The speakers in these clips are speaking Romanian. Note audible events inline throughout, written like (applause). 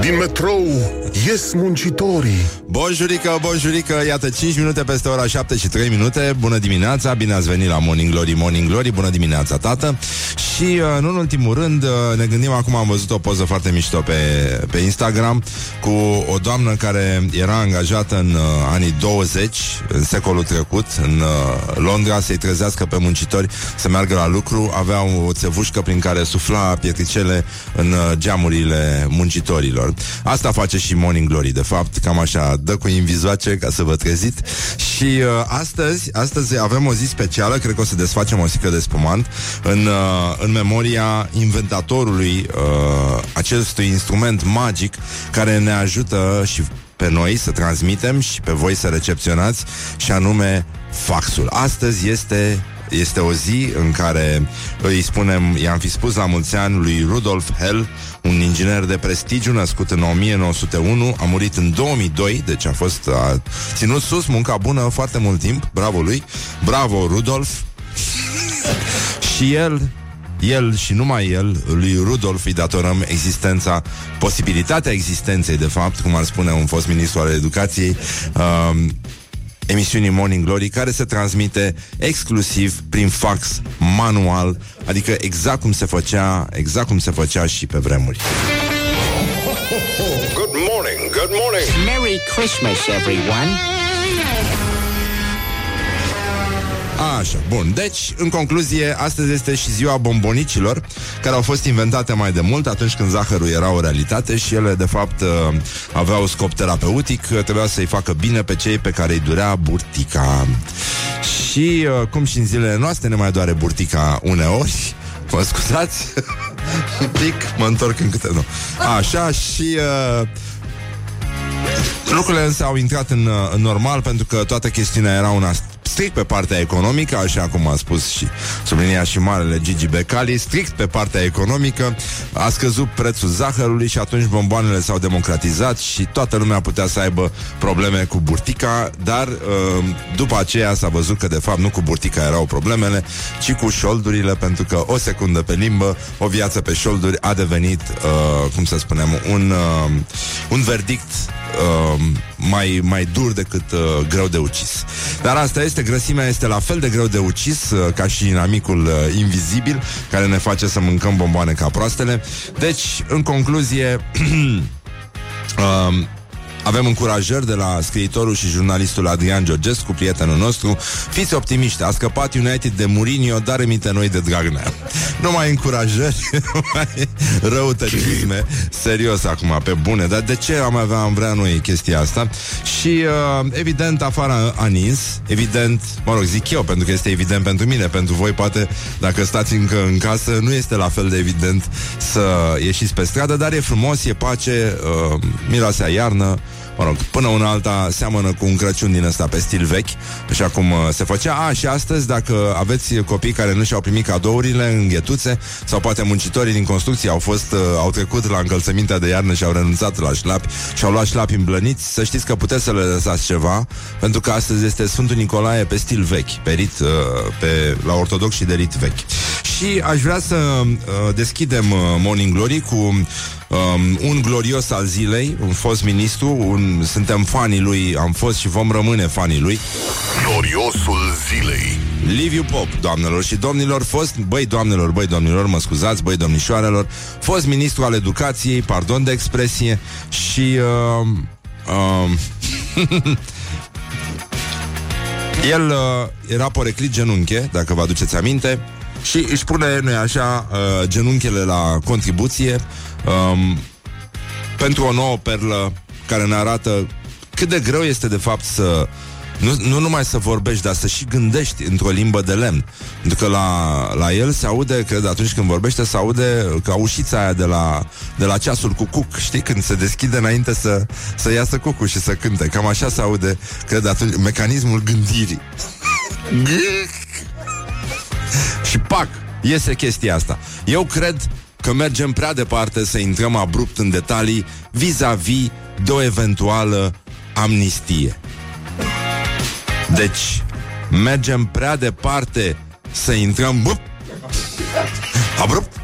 Din metrou ies muncitorii. Bonjurică, bonjurică, iată 5 minute peste ora 7 și 3 minute. Bună dimineața, bine ați venit la Morning Glory, Morning Glory Bună dimineața, tată. Și uh, nu în ultimul rând uh, ne gândim acum Am văzut o poză foarte mișto pe, pe Instagram Cu o doamnă care era angajată în uh, anii 20 În secolul trecut În uh, Londra să-i trezească pe muncitori Să meargă la lucru. Avea o țevușcă prin care sufla pietricele În uh, geamurile muncitorilor Asta face și Morning Glory, de fapt Cam așa, dă cu invizoace ca să vă treziți Și uh, astăzi Astăzi avem o zi specială Cred că o să desfacem o sticlă de spumant În, uh, în memoria inventatorului uh, Acestui instrument magic Care ne ajută și pe noi să transmitem și pe voi să recepționați și anume faxul. Astăzi este este o zi în care îi spunem, i-am fi spus la mulți ani lui Rudolf Hell, un inginer de prestigiu născut în 1901, a murit în 2002, deci a fost a ținut sus munca bună foarte mult timp, bravo lui, bravo Rudolf. (laughs) și el el și numai el, lui Rudolf, îi datorăm existența, posibilitatea existenței, de fapt, cum ar spune un fost ministru al educației, uh, emisiunii Morning Glory, care se transmite exclusiv prin fax manual, adică exact cum se făcea, exact cum se făcea și pe vremuri. Good morning, good morning Merry Christmas, everyone. Așa, bun. Deci, în concluzie, astăzi este și ziua bombonicilor, care au fost inventate mai de mult, atunci când zahărul era o realitate și ele, de fapt, uh, aveau scop terapeutic, uh, trebuia să-i facă bine pe cei pe care îi durea burtica. Și, uh, cum și în zilele noastre ne mai doare burtica uneori, mă scuzați, (laughs) un pic, mă întorc în câte nu. Așa, și... Uh, Lucrurile însă au intrat în, în normal pentru că toată chestiunea era una strict pe partea economică, așa cum a spus și sublinia și marele Gigi Becali, strict pe partea economică, a scăzut prețul zahărului și atunci bomboanele s-au democratizat și toată lumea putea să aibă probleme cu burtica, dar uh, după aceea s-a văzut că de fapt nu cu burtica erau problemele, ci cu șoldurile, pentru că o secundă pe limbă, o viață pe șolduri a devenit, uh, cum să spunem, un, uh, un verdict uh, mai, mai dur decât uh, greu de ucis. Dar asta este, grăsimea este la fel de greu de ucis uh, ca și inamicul uh, invizibil care ne face să mâncăm bomboane ca proastele. Deci, în concluzie, (clears throat) uh, avem încurajări de la scriitorul și jurnalistul Adrian Georgescu, prietenul nostru. Fiți optimiști, a scăpat United de Mourinho, dar emite noi de Dragnea. Nu mai încurajări, (laughs) numai răutăcisme. Serios acum, pe bune. Dar de ce am avea, am vrea noi chestia asta? Și, uh, evident, afară a nins, evident, mă rog, zic eu, pentru că este evident pentru mine, pentru voi poate, dacă stați încă în casă, nu este la fel de evident să ieșiți pe stradă, dar e frumos, e pace, uh, miroase a iarnă, Mă rog, până una alta seamănă cu un Crăciun din ăsta pe stil vechi, așa cum uh, se făcea. A, și astăzi, dacă aveți copii care nu și-au primit cadourile în ghetuțe, sau poate muncitorii din construcție au fost, uh, au trecut la încălțămintea de iarnă și au renunțat la șlapi și au luat șlapi îmblăniți, să știți că puteți să le lăsați ceva, pentru că astăzi este Sfântul Nicolae pe stil vechi, pe rit, uh, pe, la ortodox și de rit vechi. Și aș vrea să uh, deschidem uh, Morning Glory cu um, un glorios al zilei, un fost ministru, un, suntem fanii lui, am fost și vom rămâne fanii lui. Gloriosul zilei Liviu Pop, doamnelor și domnilor, fost, băi doamnelor, băi domnilor, mă scuzați, băi domnișoarelor, fost ministru al educației, pardon de expresie, și uh, uh, (laughs) el uh, era poreclit genunche, dacă vă aduceți aminte, și își pune, nu așa, uh, genunchele la contribuție um, pentru o nouă perlă care ne arată cât de greu este de fapt să nu, nu numai să vorbești, dar să și gândești într-o limbă de lemn. Pentru că la, la el se aude, cred, atunci când vorbește, se aude ca ușița aia de la, de la ceasul cu cuc, știi? Când se deschide înainte să, să iasă cucul și să cânte. Cam așa se aude, cred, atunci, mecanismul gândirii. și pac, iese chestia asta. Eu cred că mergem prea departe să intrăm abrupt în detalii vis-a-vis de o eventuală amnistie. Deci, mergem prea departe să intrăm bup, abrupt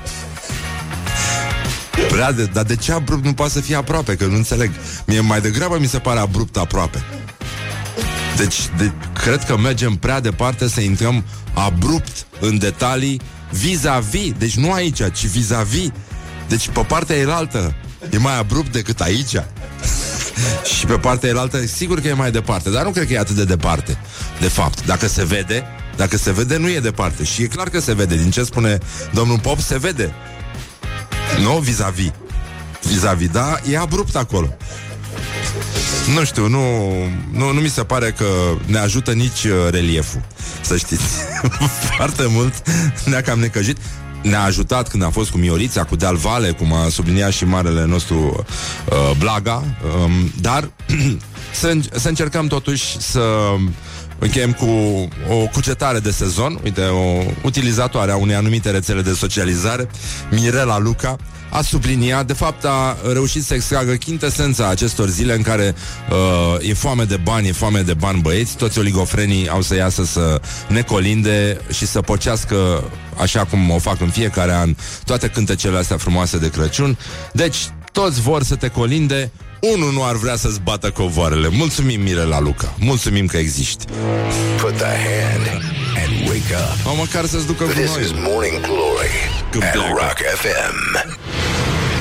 Prea de, dar de ce abrupt nu poate să fie aproape? Că nu înțeleg. Mie mai degrabă mi se pare abrupt aproape. Deci, de, cred că mergem prea departe să intrăm abrupt în detalii vis-a-vis. Deci nu aici, ci vis-a-vis. Deci pe partea elaltă e mai abrupt decât aici. (laughs) și pe partea elaltă, sigur că e mai departe, dar nu cred că e atât de departe. De fapt, dacă se vede, dacă se vede, nu e departe. Și e clar că se vede. Din ce spune domnul Pop, se vede. Nu vis-a-vis. Vis-a-vis, da, e abrupt acolo. Nu știu, nu, nu, nu mi se pare că ne ajută nici uh, relieful, să știți. (laughs) Foarte mult ne-a cam necăjit. Ne-a ajutat când a fost cu Miorița, cu Deal Vale, cum a subliniat și marele nostru uh, Blaga, um, dar (clears throat) să, să încercăm totuși să încheiem cu o cucetare de sezon. Uite, o utilizatoare a unei anumite rețele de socializare, Mirela Luca, a subliniat, de fapt a reușit să extragă chintesența acestor zile în care uh, e foame de bani, e foame de bani băieți, toți oligofrenii au să iasă să ne colinde și să pocească așa cum o fac în fiecare an toate cântecele astea frumoase de Crăciun. Deci, toți vor să te colinde, unul nu ar vrea să-ți bată covoarele. Mulțumim, Mirela Luca. Mulțumim că existi. Put the hand and wake up. Au măcar să-ți ducă cu This noi. is Morning Glory Când at pleacă. Rock FM.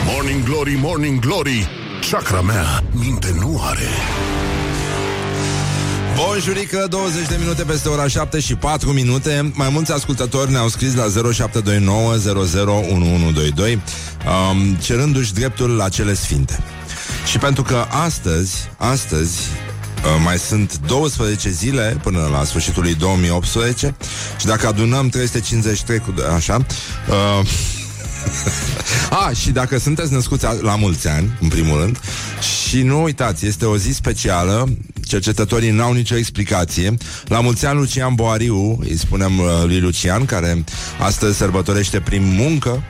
Morning Glory, Morning Glory. Chakra mea minte nu are. Bonjurică, 20 de minute peste ora 7 și 4 minute Mai mulți ascultători ne-au scris la 0729 001122 um, Cerându-și dreptul la cele sfinte Și pentru că astăzi, astăzi uh, mai sunt 12 zile până la sfârșitul lui 2018 Și dacă adunăm 353 cu... Așa uh, (laughs) a, și dacă sunteți născuți a- la mulți ani, în primul rând, și nu uitați, este o zi specială, cercetătorii n-au nicio explicație. La mulți ani Lucian Boariu, îi spunem uh, lui Lucian, care astăzi sărbătorește prin muncă,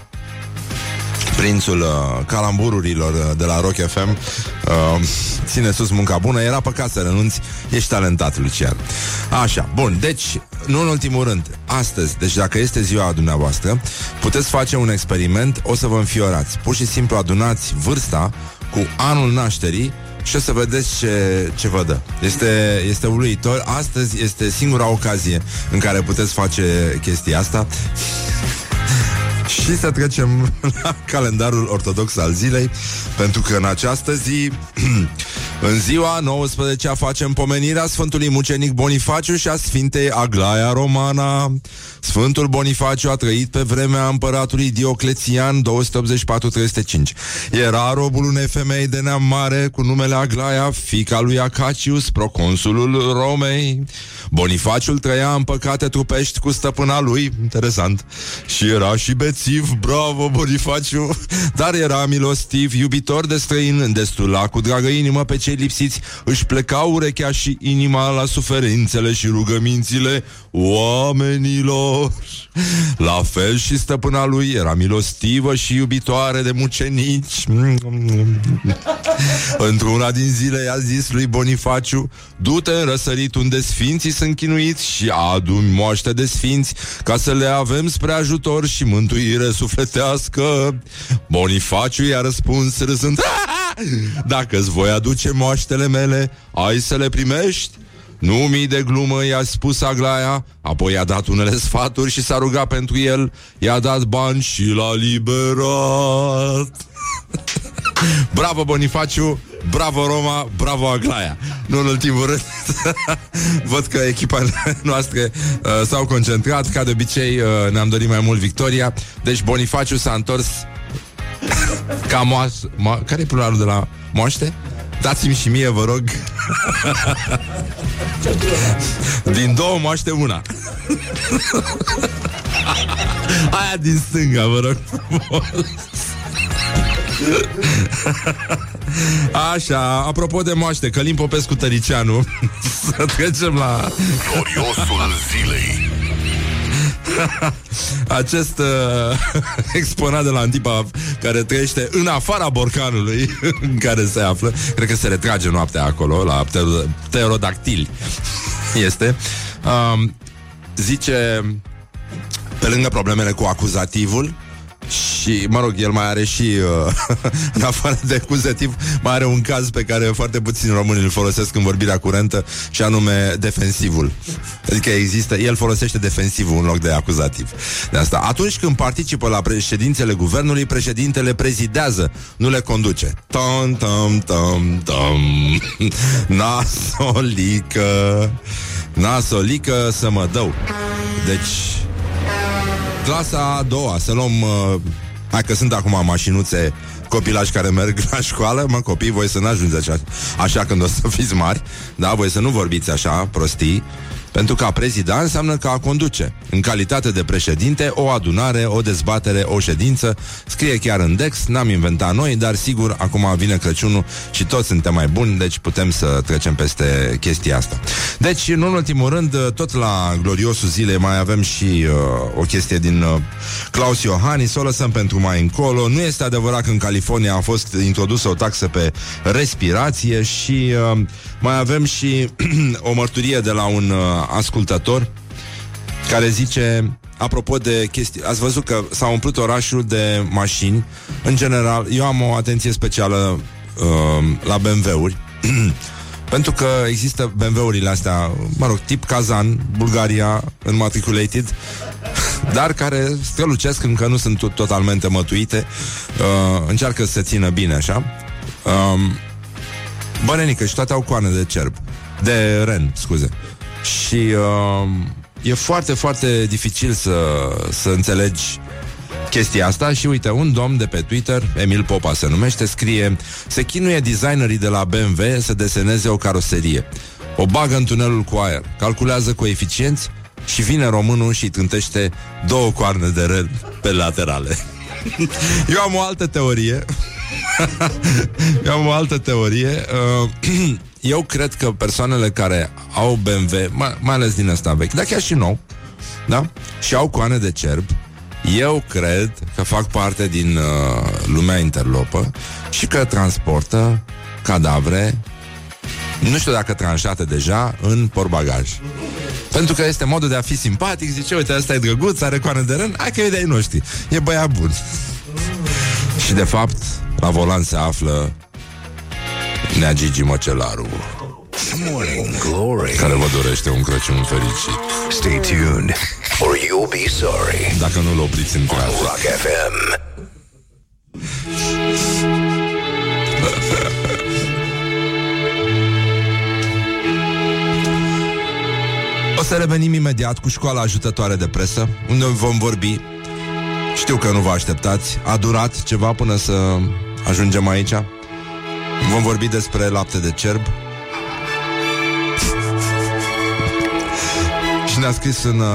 prințul uh, calambururilor uh, de la Rock FM uh, Ține sus munca bună Era păcat să renunți, ești talentat, Lucian Așa, bun, deci Nu în ultimul rând, astăzi Deci dacă este ziua dumneavoastră Puteți face un experiment, o să vă înfiorați Pur și simplu adunați vârsta Cu anul nașterii și o să vedeți ce, ce vă dă. Este, este uluitor. Astăzi este singura ocazie în care puteți face chestia asta. Și să trecem (laughs) la calendarul ortodox al zilei, pentru că în această zi, (clears throat) în ziua 19 facem pomenirea Sfântului Mucenic Bonifaciu și a Sfintei Aglaia Romana. Sfântul Bonifaciu a trăit pe vremea împăratului Dioclețian 284-305. Era robul unei femei de neam mare cu numele Aglaia, fica lui Acacius, proconsulul Romei. Bonifaciul trăia în păcate trupești cu stăpâna lui, interesant, și era și bețiv, bravo Bonifaciu, dar era milostiv, iubitor de străin, îndestula cu dragă inimă pe cei lipsiți, își pleca urechea și inima la suferințele și rugămințile oamenilor. La fel și stăpâna lui era milostivă și iubitoare de mucenici. Într-una din zile i-a zis lui Bonifaciu Du-te în răsărit unde sfinții sunt chinuiți Și adu-mi moaște de sfinți Ca să le avem spre ajutor și mântuire sufletească Bonifaciu i-a răspuns râzând Dacă îți voi aduce moaștele mele Ai să le primești? Nu mii de glumă, i-a spus Aglaia Apoi i-a dat unele sfaturi și s-a rugat pentru el. I-a dat bani și l-a liberat. (laughs) Bravo Bonifaciu, bravo Roma, bravo Aglaia! Nu în ultimul rând (laughs) Văd că echipa (laughs) noastră uh, s-au concentrat. Ca de obicei uh, ne-am dorit mai mult victoria. Deci Bonifaciu s-a întors Ca moas... Mo- Care e pluralul de la moaște? Dați-mi și mie, vă rog. Din două moaște una. Aia din stânga, vă rog frumos. Așa, apropo de moaște, Călim Popescu Tăricianu. (laughs) Să trecem la Gloriosul zilei. (laughs) acest uh, (laughs) exponat de la Antipa Care trăiește în afara borcanului (laughs) În care se află Cred că se retrage noaptea acolo La pter- pterodactili Este um, Zice Pe lângă problemele cu acuzativul și Și, mă rog, el mai are și, uh, (laughs) în afară de acuzativ, mai are un caz pe care foarte puțini români îl folosesc în vorbirea curentă, și anume defensivul. Adică există, el folosește defensivul în loc de acuzativ. De asta, atunci când participă la președințele guvernului, președintele prezidează, nu le conduce. Tom, tom, tom, tom. (laughs) Nasolică. Nasolică să mă dau. Deci, clasa a doua, să luăm... Uh, hai că sunt acum mașinuțe copilași care merg (laughs) la școală, mă, copii, voi să n-ajungeți așa, așa când o să fiți mari, da, voi să nu vorbiți așa, prostii, pentru că a prezida înseamnă că a conduce. În calitate de președinte, o adunare, o dezbatere, o ședință. Scrie chiar în Dex, n-am inventat noi, dar sigur, acum vine Crăciunul și toți suntem mai buni, deci putem să trecem peste chestia asta. Deci, în ultimul rând, tot la gloriosul zilei mai avem și uh, o chestie din uh, Claus Iohannis, o lăsăm pentru mai încolo. Nu este adevărat că în California a fost introdusă o taxă pe respirație și uh, mai avem și (clears throat) o mărturie de la un uh, ascultător care zice Apropo de chestii, ați văzut că s-a umplut orașul de mașini. În general, eu am o atenție specială uh, la BMW-uri (clears throat) Pentru că există BMW-urile astea, mă rog, tip Kazan, Bulgaria, înmatriculated (laughs) Dar care strălucesc încă nu sunt totalmente mătuite. Uh, Încearcă să se țină bine, așa. Uh, Bănenică și toate au coane de cerb. De ren, scuze Și uh, e foarte, foarte dificil să, să înțelegi chestia asta și uite, un domn de pe Twitter, Emil Popa se numește, scrie Se chinuie designerii de la BMW să deseneze o caroserie O bagă în tunelul cu aer, calculează coeficienți și vine românul și tântește două coarne de ren pe laterale. (laughs) Eu am o altă teorie (laughs) Eu am o altă teorie. Uh, (clears throat) eu cred că persoanele care au BMW, mai, mai ales din ăsta vechi, dar chiar și nou, da? Și au coane de cerb, eu cred că fac parte din uh, lumea interlopă și că transportă cadavre, nu știu dacă tranșate deja, în porbagaj. Pentru că este modul de a fi simpatic, zice, uite, ăsta e drăguț, are coane de rând, hai că e de-ai noștri, e băiat bun. și de fapt, la volan se află Nea Gigi Măcelaru. Morning Glory Care vă dorește un Crăciun fericit. Stay tuned Or you'll be sorry. Dacă nu-l opriți în trafic Rock FM O să revenim imediat cu școala ajutătoare de presă Unde vom vorbi. Știu că nu vă așteptați. A durat ceva până să ajungem aici Vom vorbi despre lapte de cerb. Și ne-a scris un, uh,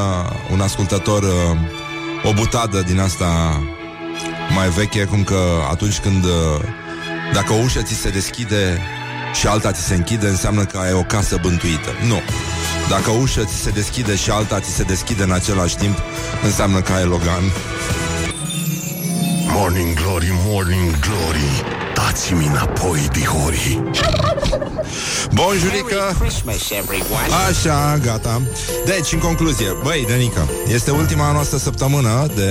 un ascultător uh, O butadă din asta Mai veche Cum că atunci când uh, Dacă o ușă ți se deschide Și alta ți se închide Înseamnă că ai o casă bântuită. Nu. Dacă o ușă ți se deschide și alta ți se deschide în același timp, înseamnă că ai Logan. Morning Glory, Morning Glory Dați-mi înapoi, dihori Bonjurică! Merry Christmas, everyone. Așa, gata. Deci, în concluzie, băi, Denica, este ultima noastră săptămână de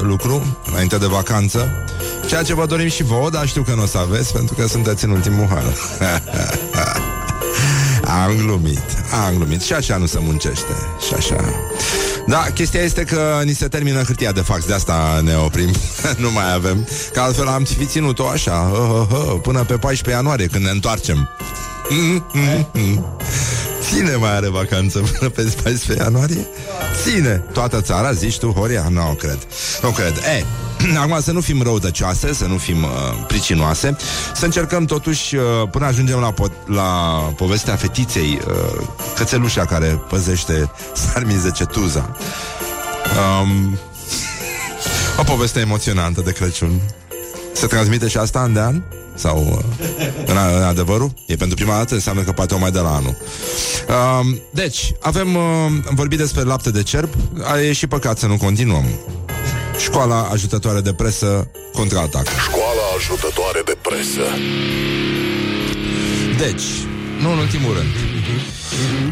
lucru, înainte de vacanță, ceea ce vă dorim și vouă, dar știu că nu o să aveți, pentru că sunteți în ultimul hal. (laughs) Am glumit, am glumit. Și așa nu se muncește. Și așa. Da, chestia este că ni se termină hârtia de fax, de asta ne oprim. (laughs) nu mai avem. Că altfel am fi ținut-o așa, uh, uh, uh, până pe 14 ianuarie, când ne întoarcem. Cine mai are vacanță până pe 14 ianuarie? Ține! Toată țara, zici tu, Horia? Nu, cred. Nu cred. E, (clears throat) acum să nu fim răutăcioase, să nu fim uh, pricinoase, să încercăm totuși, uh, până ajungem la, po- la povestea fetiței, uh, cățelușa care păzește (laughs) sarmize cetuza. Um, (laughs) o poveste emoționantă de Crăciun. Se transmite și asta an de an? Sau uh, în, în adevărul? E pentru prima dată, înseamnă că poate o mai de la anul. Uh, deci, avem uh, vorbit despre lapte de cerb. A, e și păcat să nu continuăm. Școala ajutătoare de presă contraatac. Școala ajutătoare de presă Deci, nu în ultimul rând,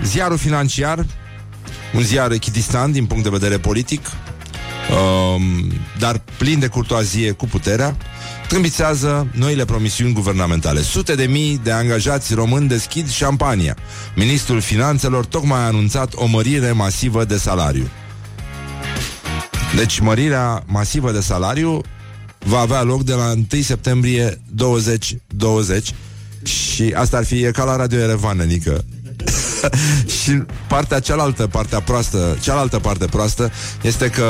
ziarul financiar, un ziar echidistant din punct de vedere politic, um, dar plin de curtoazie cu puterea, trâmbițează noile promisiuni guvernamentale. Sute de mii de angajați români deschid șampania. Ministrul Finanțelor tocmai a anunțat o mărire masivă de salariu. Deci mărirea masivă de salariu va avea loc de la 1 septembrie 2020 și asta ar fi e ca la Radio Erevan, Nică. (laughs) și partea cealaltă, partea proastă, cealaltă parte proastă este că,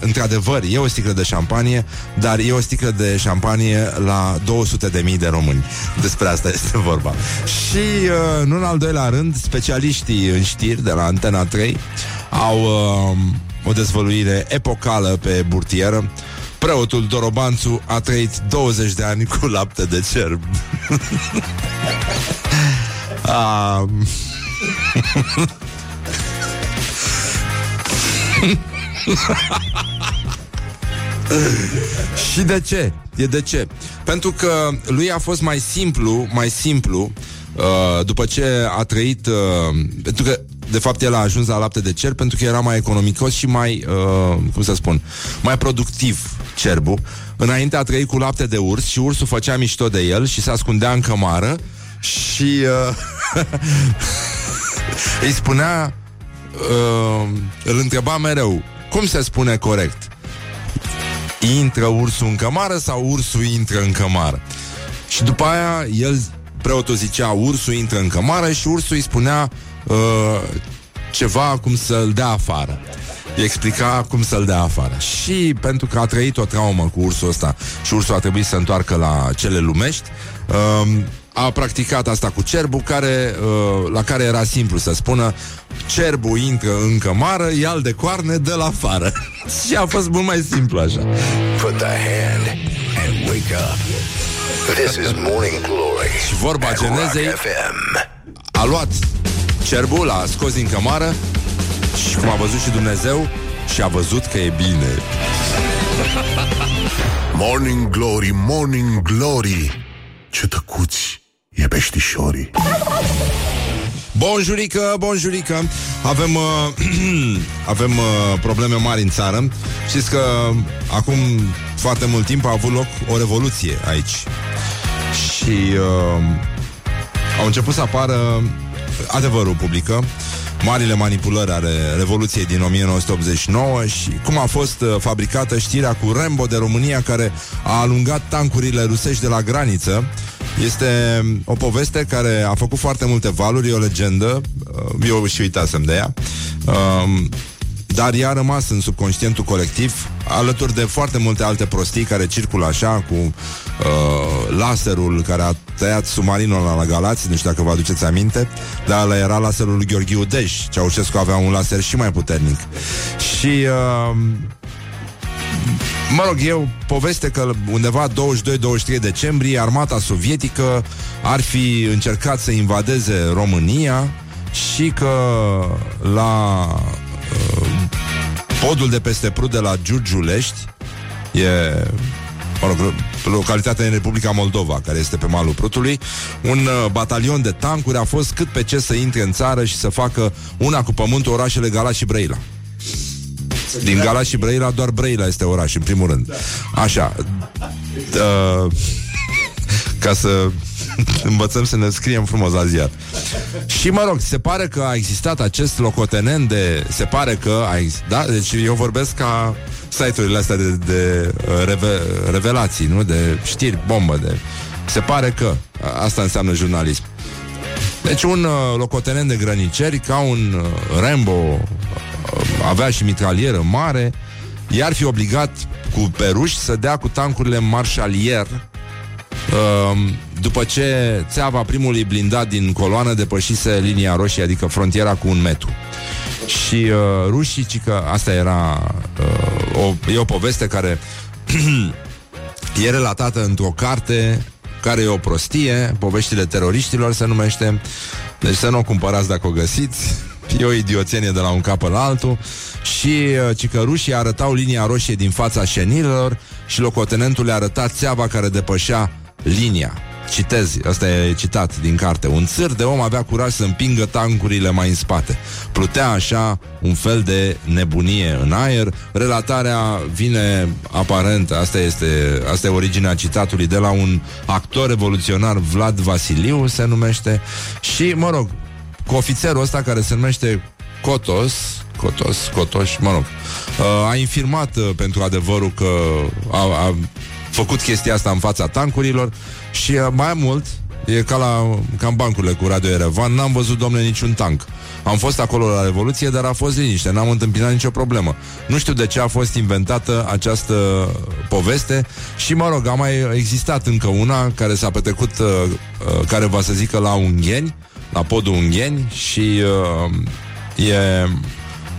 într-adevăr, e o sticlă de șampanie, dar e o sticlă de șampanie la 200 de mii de români. Despre asta este vorba. Și, uh, nu în al doilea rând, specialiștii în știri de la Antena 3 au uh, o dezvăluire epocală pe burtieră. Preotul Dorobanțu a trăit 20 de ani cu lapte de cerb. (laughs) ah, (laughs) Și de ce? E de ce? Pentru că lui a fost mai simplu, mai simplu, uh, după ce a trăit, uh, pentru că de fapt el a ajuns la lapte de cer pentru că era mai economicos și mai, uh, cum să spun, mai productiv cerbul. Înainte a trăit cu lapte de urs și ursul făcea mișto de el și se ascundea în cămară și uh, (laughs) îi spunea, uh, îl întreba mereu, cum se spune corect? Intră ursul în cămară sau ursul intră în cămară? Și după aia el, preotul zicea, ursul intră în cămară și ursul îi spunea uh, ceva cum să-l dea afară. Îi explica cum să-l dea afară. Și pentru că a trăit o traumă cu ursul ăsta și ursul a trebuit să se întoarcă la cele lumești, uh, a practicat asta cu cerbul, care, uh, la care era simplu să spună cerbul intră în cămară, ia de coarne, de la afară. (laughs) și a fost mult mai simplu așa. Put the hand and wake up. This is Morning Glory. Și vorba at genezei Rock FM. a luat cerbul, l-a scos din cămară și cum a văzut și Dumnezeu și a văzut că e bine. (laughs) Morning Glory, Morning Glory. Ce tăcuți e peștișorii. Bonjurică, bonjurică Avem, uh, (clears throat) avem uh, probleme mari în țară Știți că acum foarte mult timp a avut loc o revoluție aici Și uh, au început să apară adevărul publică. Marile manipulări ale Revoluției din 1989 și cum a fost uh, fabricată știrea cu Rambo de România care a alungat tancurile rusești de la graniță. Este o poveste care a făcut foarte multe valuri, e o legendă, uh, eu și uitasem de ea, um, dar ea a rămas în subconștientul colectiv, alături de foarte multe alte prostii care circulă așa, cu uh, laserul care a tăiat submarinul la, la Galați, nu știu dacă vă aduceți aminte, dar ăla era laserul lui Gheorghiu Dej, Ceaușescu avea un laser și mai puternic. Și... Uh, Mă rog, e o poveste că undeva 22-23 decembrie armata sovietică ar fi încercat să invadeze România și că la uh, podul de peste Prut de la Giurgiulești e mă rog, localitatea în Republica Moldova, care este pe malul Prutului, un uh, batalion de tancuri a fost cât pe ce să intre în țară și să facă una cu pământul orașele Galați și Brăila. Din Galați și Brăila, doar Brăila este oraș, în primul rând. Așa. Uh, ca să (laughs) învățăm să ne scriem frumos la ziar. Și mă rog, se pare că a existat acest locotenent de... Se pare că a existat... Da? Deci eu vorbesc ca site-urile astea de, de uh, reve, revelații, nu? De știri, bombă, de... Se pare că asta înseamnă jurnalism. Deci un uh, locotenent de grăniceri, ca un uh, Rambo, uh, avea și mitralieră mare, i-ar fi obligat cu peruși să dea cu tancurile marșalier uh, după ce țeava primului blindat din coloană depășise linia roșie, adică frontiera cu un metru. Și uh, rușii, ci că asta era uh, o, e o poveste care (clears throat) e relatată într-o carte care e o prostie, poveștile teroriștilor se numește, deci să nu o cumpărați dacă o găsiți, e o idioțenie de la un cap la altul. Și uh, ci că rușii arătau linia roșie din fața șenilor și locotenentul le arăta țeava care depășea linia. Citez, asta e citat din carte. Un țâr de om avea curaj să împingă tancurile mai în spate. Plutea așa un fel de nebunie în aer. Relatarea vine aparent Asta este, asta e originea citatului De la un actor revoluționar Vlad Vasiliu se numește. Și, mă rog, cu ofițerul ăsta care se numește Cotos Cotos, Cotos, mă rog uh, A infirmat uh, pentru adevărul că a, a făcut chestia asta în fața tancurilor și uh, mai mult, e ca, la, ca în bancurile cu Radio Erevan, n-am văzut, domnule, niciun tank. Am fost acolo la Revoluție, dar a fost liniște, n-am întâmpinat nicio problemă. Nu știu de ce a fost inventată această poveste și, mă rog, a mai existat încă una care s-a petrecut, uh, uh, care va să zică la Ungheni, la podul Ungheni și uh, e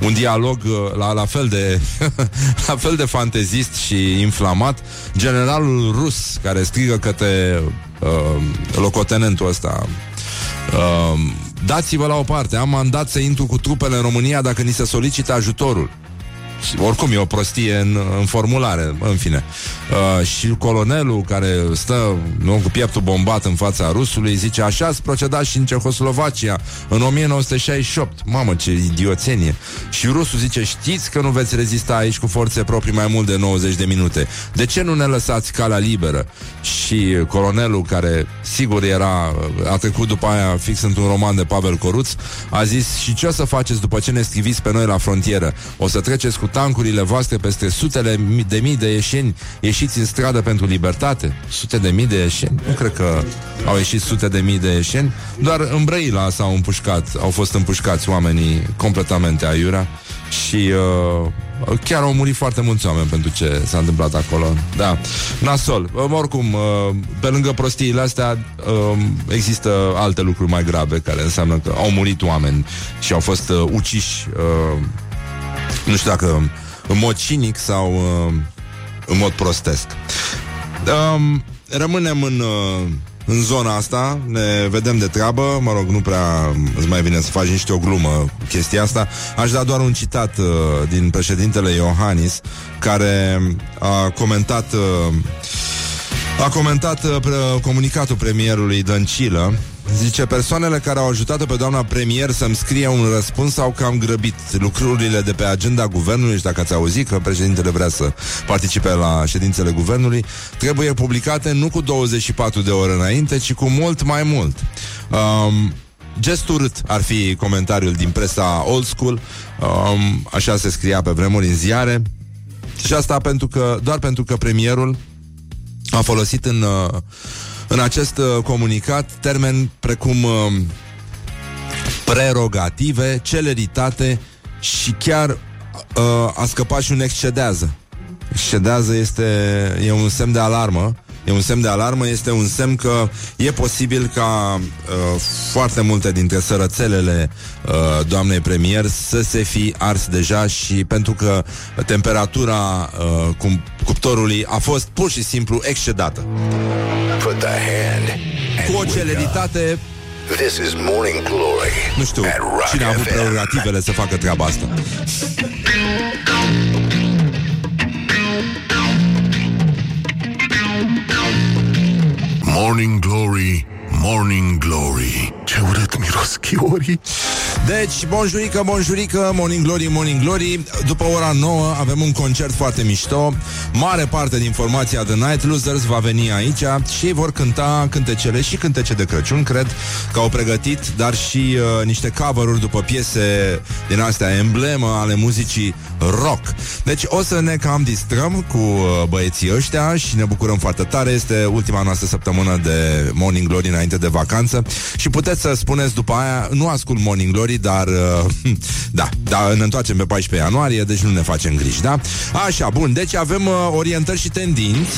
un dialog uh, la, la fel de (laughs) la fel de fantezist și inflamat, generalul rus care strigă către uh, locotenentul ăsta uh, dați-vă la o parte, am mandat să intru cu trupele în România dacă ni se solicită ajutorul. Oricum e o prostie în, în formulare, în fine. Uh, și colonelul care stă nu, cu pieptul bombat în fața rusului zice așa ați procedat și în Cehoslovacia în 1968. Mamă, ce idioțenie. Și rusul zice știți că nu veți rezista aici cu forțe proprii mai mult de 90 de minute. De ce nu ne lăsați calea liberă? Și colonelul care sigur era, a trecut după aia fix într-un roman de Pavel Coruț, a zis și ce o să faceți după ce ne scriviți pe noi la frontieră? O să treceți cu tancurile voastre peste sutele de mii de ieșeni ieșiți în stradă pentru libertate? Sute de mii de ieșeni? Nu cred că au ieșit sute de mii de ieșeni. Doar în Brăila s-au împușcat, au fost împușcați oamenii completamente aiurea și uh, chiar au murit foarte mulți oameni pentru ce s-a întâmplat acolo. Da, nasol. Uh, oricum, uh, pe lângă prostiile astea uh, există alte lucruri mai grave care înseamnă că au murit oameni și au fost uh, uciși uh, nu știu dacă în mod cinic sau uh, în mod prostesc. Um, rămânem în, uh, în zona asta, ne vedem de treabă, mă rog, nu prea îți mai vine să faci niște o glumă cu chestia asta. Aș da doar un citat uh, din președintele Iohannis, care a comentat uh, a comentat uh, pre- comunicatul premierului Dăncilă Zice, persoanele care au ajutat-o pe doamna premier să-mi scrie un răspuns au cam grăbit lucrurile de pe agenda guvernului și dacă ați auzit că președintele vrea să participe la ședințele guvernului, trebuie publicate nu cu 24 de ore înainte, ci cu mult mai mult. Um, Gest urât ar fi comentariul din presa old school um, Așa se scria pe vremuri în ziare Și asta pentru că, doar pentru că premierul A folosit în uh, în acest uh, comunicat termen precum uh, prerogative, celeritate și chiar uh, a scăpat și un excedează. Excedează este e un semn de alarmă. E un semn de alarmă, este un semn că e posibil ca uh, foarte multe dintre sărățelele uh, doamnei premier să se fi ars deja și pentru că temperatura uh, cum, cuptorului a fost pur și simplu excedată. Put the hand Cu o celeritate This is Morning Glory Nu știu cine a avut prerogativele să facă treaba asta (laughs) Morning Glory Morning Glory. Ce urât miros chiorii Deci, bonjurică, bonjurică, Morning Glory, Morning Glory. După ora 9 avem un concert foarte mișto. Mare parte din formația The Night Losers va veni aici Și vor cânta cântecele și cântece de Crăciun, cred Că au pregătit, dar și uh, niște cover după piese din astea Emblemă ale muzicii rock. Deci o să ne cam distrăm cu uh, băieții ăștia Și ne bucurăm foarte tare. Este ultima noastră săptămână de Morning Glory înainte de vacanță. Și puteți să spuneți după aia Nu ascult Morning Glory, dar uh, (laughs) Da, da, ne întoarcem pe 14 ianuarie Deci nu ne facem griji, da? Așa, bun, deci avem uh, orientări și tendinți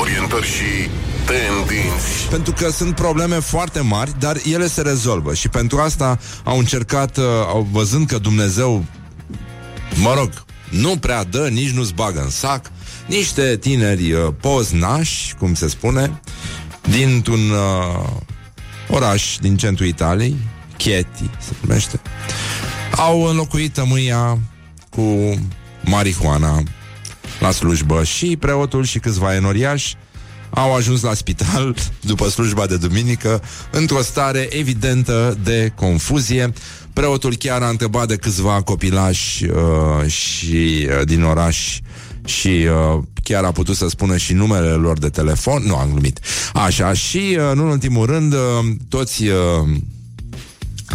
Orientări și tendinți Pentru că sunt probleme foarte mari Dar ele se rezolvă Și pentru asta au încercat uh, au, Văzând că Dumnezeu Mă rog, nu prea dă Nici nu-ți bagă în sac Niște tineri uh, poznași Cum se spune Dintr-un uh, oraș din centrul Italiei Chieti se numește Au înlocuit tămâia Cu marihuana La slujbă Și preotul și câțiva enoriași au ajuns la spital (laughs) după slujba de duminică într-o stare evidentă de confuzie. Preotul chiar a întrebat de câțiva copilași uh, și uh, din oraș și uh, chiar a putut să spună și numele lor de telefon. Nu, am glumit. Așa, și uh, nu în ultimul rând, uh, toți... Uh,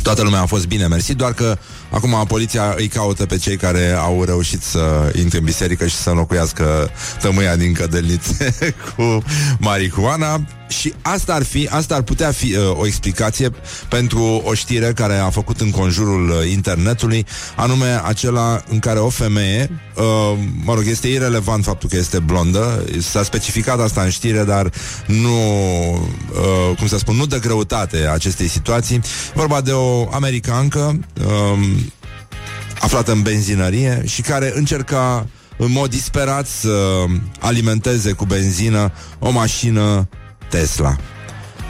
Toată lumea a fost bine, mersi, doar că acum poliția îi caută pe cei care au reușit să intre în biserică și să înlocuiască tămâia din cădelnițe (laughs) cu marihuana. Și asta ar fi, asta ar putea fi uh, o explicație pentru o știre care a făcut în conjurul uh, internetului, anume acela în care o femeie, uh, mă rog, este irelevant faptul că este blondă, s-a specificat asta în știre, dar nu, uh, cum să spun, nu dă greutate acestei situații. Vorba de o americancă uh, aflată în benzinărie și care încerca în mod disperat să alimenteze cu benzină o mașină Tesla.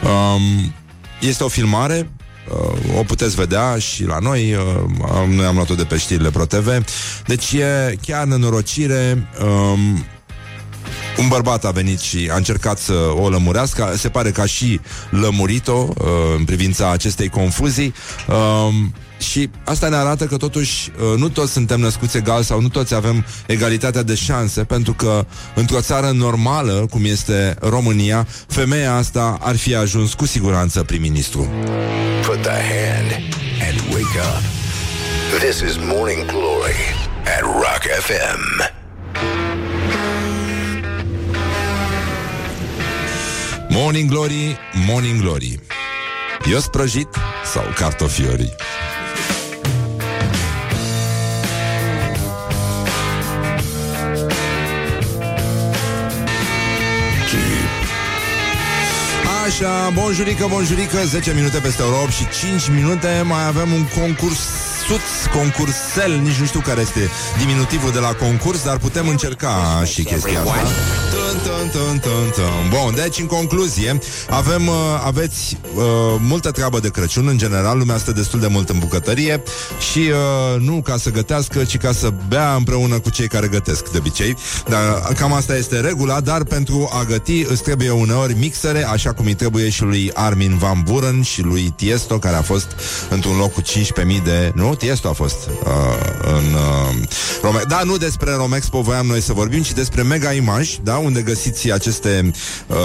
Um, este o filmare, uh, o puteți vedea și la noi, uh, noi am luat-o de pe știrile ProTV. Deci e chiar nenorocire. Um, un bărbat a venit și a încercat să o lămurească Se pare că a și lămurit-o uh, În privința acestei confuzii uh, și asta ne arată că totuși uh, nu toți suntem născuți egal sau nu toți avem egalitatea de șanse, pentru că într-o țară normală, cum este România, femeia asta ar fi ajuns cu siguranță prim-ministru. Put the hand and wake up. This is Morning Glory at Rock FM. Morning Glory, Morning Glory. Eu sprăjit sau cartofiorii? Așa, bonjurică, bonjurică 10 minute peste ora 8 și 5 minute Mai avem un concurs Suț, concursel, nici nu știu care este diminutivul de la concurs, dar putem încerca și chestia asta. Tân, tân, tân, tân, tân. Bun, deci în concluzie, avem, uh, aveți uh, multă treabă de Crăciun, în general, lumea stă destul de mult în bucătărie și uh, nu ca să gătească, ci ca să bea împreună cu cei care gătesc de obicei. Dar cam asta este regula, dar pentru a găti îți trebuie uneori mixere, așa cum îi trebuie și lui Armin Van Buren și lui Tiesto, care a fost într-un loc cu 15.000 de... Nu? Tiesto a fost uh, în uh, Rome- Da, nu despre Romexpo voiam noi să vorbim, ci despre Mega Image, da, unde găsiți aceste uh,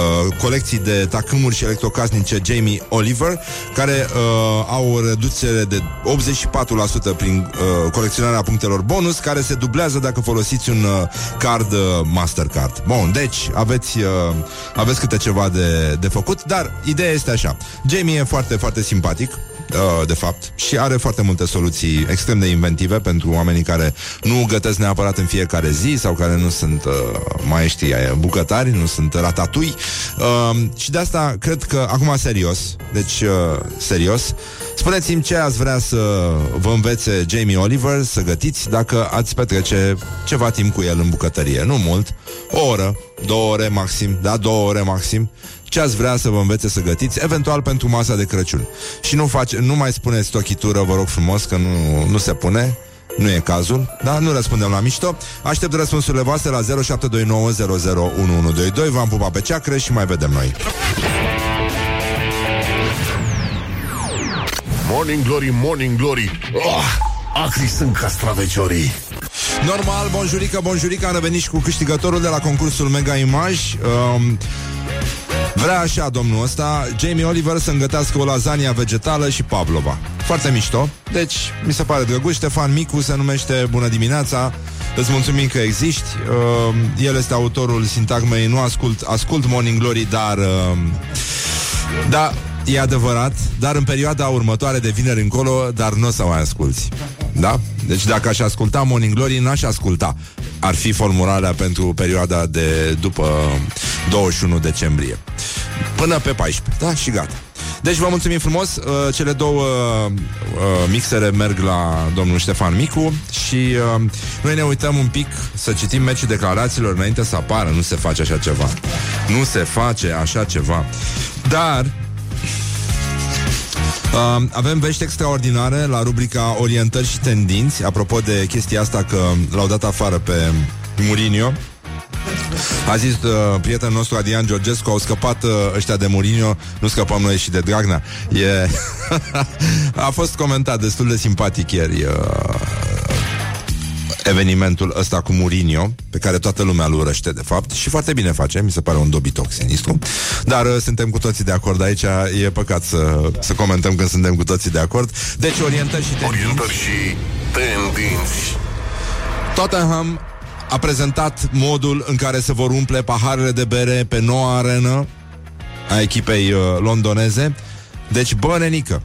colecții de tacâmuri și electrocasnice Jamie Oliver, care uh, au o reducere de 84% prin uh, colecționarea punctelor bonus, care se dublează dacă folosiți un uh, card uh, Mastercard. Bun, deci aveți, uh, aveți câte ceva de, de făcut, dar ideea este așa. Jamie e foarte, foarte simpatic, uh, de fapt, și are foarte multe soluții extrem de inventive pentru oamenii care nu gătesc neapărat în fiecare zi sau care nu sunt uh, maestri bucătari, nu sunt ratatui. Uh, și de asta cred că, acum serios, deci uh, serios, spuneți-mi ce ați vrea să vă învețe Jamie Oliver să gătiți dacă ați petrece ceva timp cu el în bucătărie. Nu mult, o oră, două ore maxim, da, două ore maxim ce ați vrea să vă învețe să gătiți, eventual pentru masa de Crăciun. Și nu, face, nu mai spuneți tochitură, vă rog frumos, că nu, nu se pune. Nu e cazul, da? Nu răspundem la mișto. Aștept răspunsurile voastre la 0729001122. V-am pupat pe ceacră și mai vedem noi. Morning Glory, Morning Glory oh, Acri sunt castraveciorii Normal, bonjurică, bonjurică Am revenit și cu câștigătorul de la concursul Mega Image um, Vrea așa domnul ăsta Jamie Oliver să îngătească o lasagna vegetală și pavlova. Foarte mișto. Deci mi se pare drăguț. Ștefan Micu se numește. Bună dimineața. Îți mulțumim că existi. Uh, El este autorul sintagmei Nu ascult, ascult Morning Glory Dar uh, Da, e adevărat Dar în perioada următoare de vineri încolo Dar nu o să mai asculti. Da? Deci dacă aș asculta Morning Glory N-aș asculta Ar fi formularea pentru perioada de după 21 decembrie. Până pe 14, da? Și gata. Deci vă mulțumim frumos. Uh, Cele două uh, mixere merg la domnul Ștefan Micu Și uh, noi ne uităm un pic Să citim meciul declarațiilor Înainte să apară, nu se face așa ceva. Nu se face așa ceva. Dar Uh, avem vești extraordinare la rubrica Orientări și tendinți. Apropo de chestia asta că l-au dat afară pe Mourinho A zis uh, prietenul nostru Adrian Georgescu Au scăpat uh, ăștia de Mourinho Nu scăpăm noi și de Dragnea. E... (laughs) A fost comentat destul de simpatic ieri uh, evenimentul ăsta cu Mourinho, pe care toată lumea îl urăște, de fapt, și foarte bine face, mi se pare un dobitoc sinistru. Dar uh, suntem cu toții de acord aici, e păcat să, să comentăm când suntem cu toții de acord. Deci orientări și tendinți. Orientări și tendinți. Tottenham a prezentat modul în care se vor umple paharele de bere pe noua arenă a echipei uh, londoneze. Deci, bă, nenică,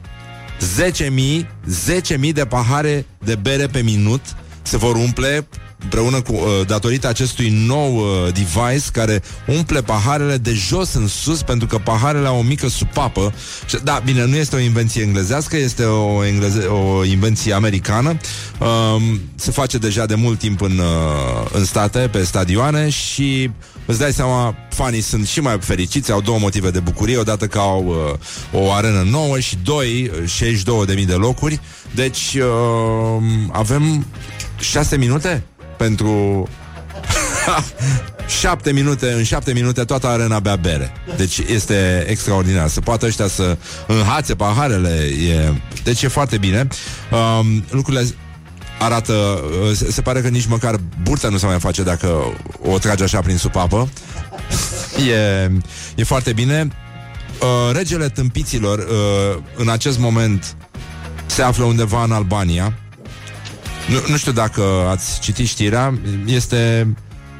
10.000, 10.000 de pahare de bere pe minut se vor umple împreună cu, uh, datorită acestui nou uh, device care umple paharele de jos în sus, pentru că paharele au o mică supapă. Și, da, bine, nu este o invenție englezească, este o, engleze- o invenție americană. Um, se face deja de mult timp în, uh, în state, pe stadioane și îți dai seama, fanii sunt și mai fericiți, au două motive de bucurie, odată că au uh, o arenă nouă și doi, 62.000 de locuri. Deci uh, avem 6 minute pentru (laughs) 7 minute, în 7 minute toată arena bea bere. Deci este extraordinar. Să poată ăștia să înhațe paharele. E... Deci e foarte bine. Um, lucrurile arată, uh, se, se pare că nici măcar burta nu se mai face dacă o trage așa prin supapă. (laughs) E, e foarte bine. Uh, regele tâmpiților uh, în acest moment se află undeva în Albania. Nu, nu știu dacă ați citit știrea, este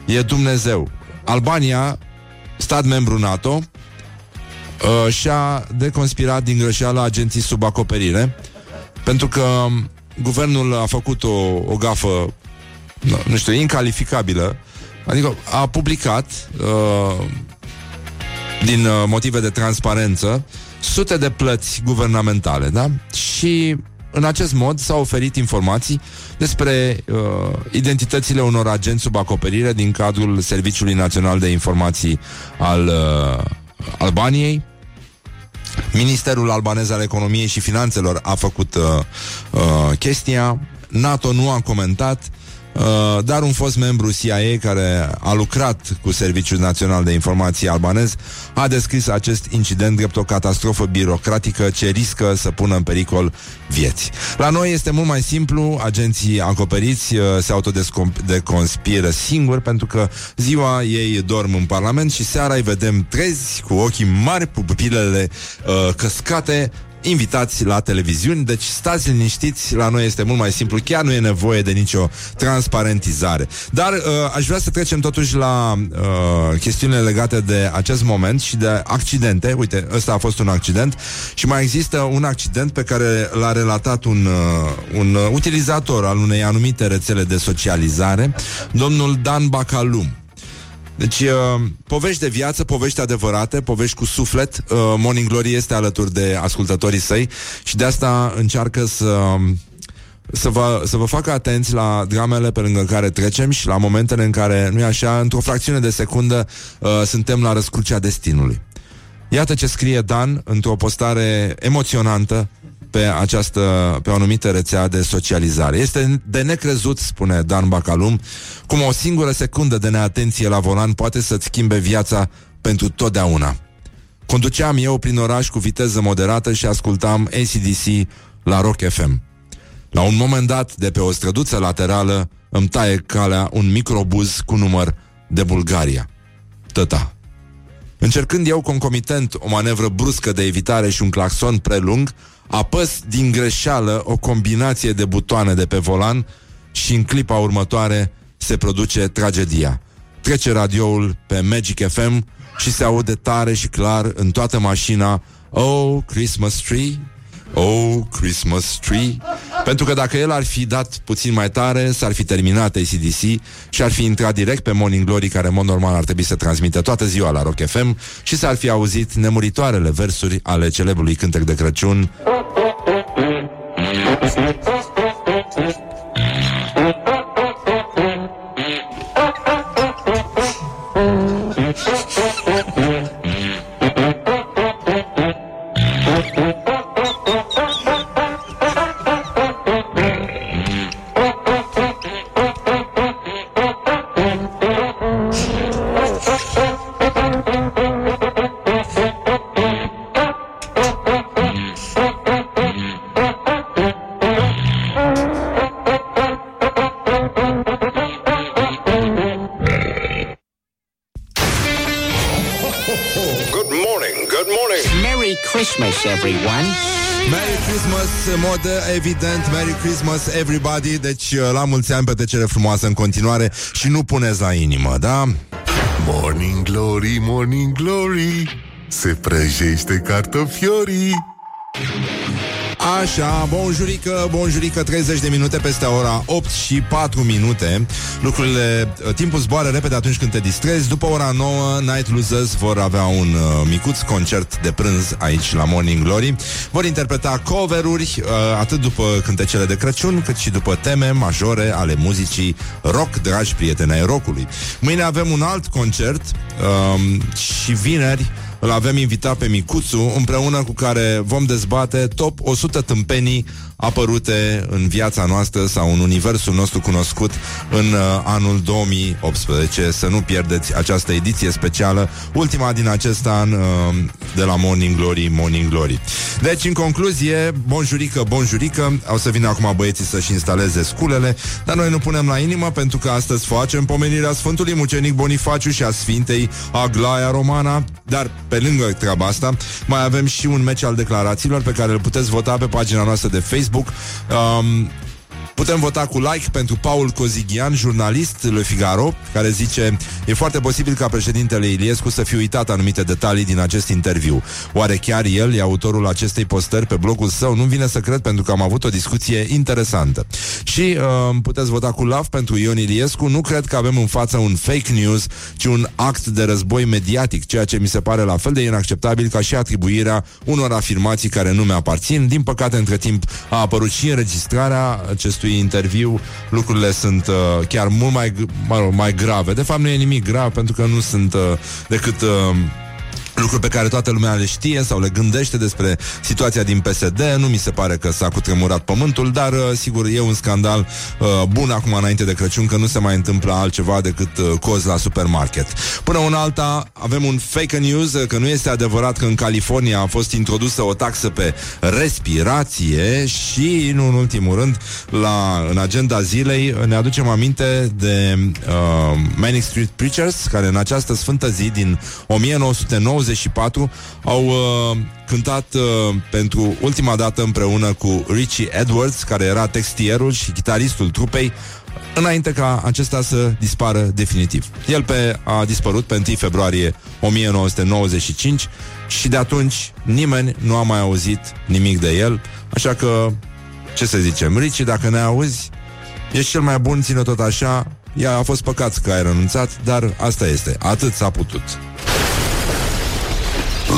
e Dumnezeu. Albania, stat membru NATO, uh, și-a deconspirat din greșeală agenții sub acoperire, pentru că guvernul a făcut o, o gafă, nu, nu știu, incalificabilă, adică a publicat uh, din uh, motive de transparență sute de plăți guvernamentale, da? Și în acest mod s-au oferit informații despre uh, identitățile unor agenți sub acoperire din cadrul Serviciului Național de Informații al uh, Albaniei. Ministerul albanez al Economiei și Finanțelor a făcut uh, uh, chestia. NATO nu a comentat. Uh, dar un fost membru CIA care a lucrat cu Serviciul Național de Informații albanez a descris acest incident drept o catastrofă birocratică ce riscă să pună în pericol vieți. La noi este mult mai simplu, agenții acoperiți uh, se autodeconspiră singuri pentru că ziua ei dorm în Parlament și seara îi vedem trezi cu ochii mari, pupilele uh, căscate, invitați la televiziuni, deci stați liniștiți, la noi este mult mai simplu, chiar nu e nevoie de nicio transparentizare. Dar uh, aș vrea să trecem totuși la uh, chestiunile legate de acest moment și de accidente. Uite, ăsta a fost un accident și mai există un accident pe care l-a relatat un, uh, un utilizator al unei anumite rețele de socializare, domnul Dan Bacalum. Deci, uh, povești de viață, povești adevărate, povești cu suflet. Uh, Morning Glory este alături de ascultătorii săi și de asta încearcă să să vă, să vă facă atenți la dramele pe lângă care trecem și la momentele în care, nu e așa, într-o fracțiune de secundă uh, suntem la răscrucea destinului. Iată ce scrie Dan într-o postare emoționantă pe această, pe o anumită rețea de socializare. Este de necrezut, spune Dan Bacalum, cum o singură secundă de neatenție la volan poate să-ți schimbe viața pentru totdeauna. Conduceam eu prin oraș cu viteză moderată și ascultam ACDC la Rock FM. La un moment dat, de pe o străduță laterală, îmi taie calea un microbuz cu număr de Bulgaria. Tăta. Încercând eu concomitent o manevră bruscă de evitare și un claxon prelung, apăs din greșeală o combinație de butoane de pe volan și în clipa următoare se produce tragedia. Trece radioul pe Magic FM și se aude tare și clar în toată mașina Oh, Christmas Tree, Oh, Christmas Tree Pentru că dacă el ar fi dat puțin mai tare S-ar fi terminat ACDC Și ar fi intrat direct pe Morning Glory Care în mod normal ar trebui să transmită toată ziua la Rock FM Și s-ar fi auzit nemuritoarele versuri Ale celebrului cântec de Crăciun Good Thank you. Everybody Deci uh, la mulți ani petrecere frumoasă în continuare Și nu puneți la inimă, da? Morning glory, morning glory. Se prăjește cartofiorii. Așa, bonjurică, bonjurică 30 de minute peste ora 8 și 4 minute. Lucrurile, uh, timpul zboară repede atunci când te distrezi. După ora 9, Night Losers vor avea un uh, micuț concert de prânz aici la Morning Glory. Vor interpreta coveruri uh, atât după cântecele de Crăciun Cât și după teme majore ale muzicii rock, dragi prieteni ai rockului. Mâine avem un alt concert uh, și vineri îl avem invitat pe Micuțu, împreună cu care vom dezbate top 100 tâmpenii apărute în viața noastră sau în universul nostru cunoscut în uh, anul 2018. Să nu pierdeți această ediție specială, ultima din acest an uh, de la Morning Glory, Morning Glory. Deci, în concluzie, bonjurică, bonjurică, au să vină acum băieții să-și instaleze sculele, dar noi nu punem la inimă pentru că astăzi facem pomenirea Sfântului Mucenic Bonifaciu și a Sfintei Aglaia Romana, dar pe lângă treaba asta, mai avem și un meci al declarațiilor pe care îl puteți vota pe pagina noastră de Facebook Facebook. Um, Putem vota cu like pentru Paul Cozighian, jurnalist Le Figaro, care zice E foarte posibil ca președintele Iliescu să fi uitat anumite detalii din acest interviu. Oare chiar el e autorul acestei postări pe blogul său? Nu vine să cred pentru că am avut o discuție interesantă. Și uh, puteți vota cu love pentru Ion Iliescu. Nu cred că avem în față un fake news, ci un act de război mediatic, ceea ce mi se pare la fel de inacceptabil ca și atribuirea unor afirmații care nu mi-aparțin. Din păcate, între timp, a apărut și înregistrarea acestui acestui interviu lucrurile sunt uh, chiar mult mai, mă rog, mai grave. De fapt, nu e nimic grav pentru că nu sunt uh, decât... Uh, lucruri pe care toată lumea le știe sau le gândește despre situația din PSD. Nu mi se pare că s-a cutremurat pământul, dar uh, sigur e un scandal uh, bun acum înainte de Crăciun că nu se mai întâmplă altceva decât uh, cozi la supermarket. Până una alta avem un fake news uh, că nu este adevărat că în California a fost introdusă o taxă pe respirație și, nu în ultimul rând, la, în agenda zilei ne aducem aminte de uh, Manic Street Preachers care în această sfântă zi din 1990 1994 au uh, cântat uh, pentru ultima dată împreună cu Richie Edwards, care era textierul și chitaristul trupei, înainte ca acesta să dispară definitiv. El pe, a dispărut pe 1 februarie 1995 și de atunci nimeni nu a mai auzit nimic de el, așa că, ce să zicem, Richie, dacă ne auzi, ești cel mai bun, ține tot așa, ea a fost păcat că ai renunțat, dar asta este, atât s-a putut.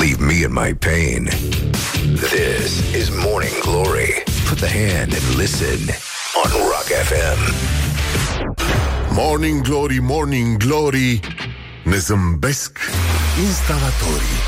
Leave me in my pain. This is Morning Glory. Put the hand and listen on Rock FM. Morning Glory, Morning Glory. Ne zâmbesc instalatorii.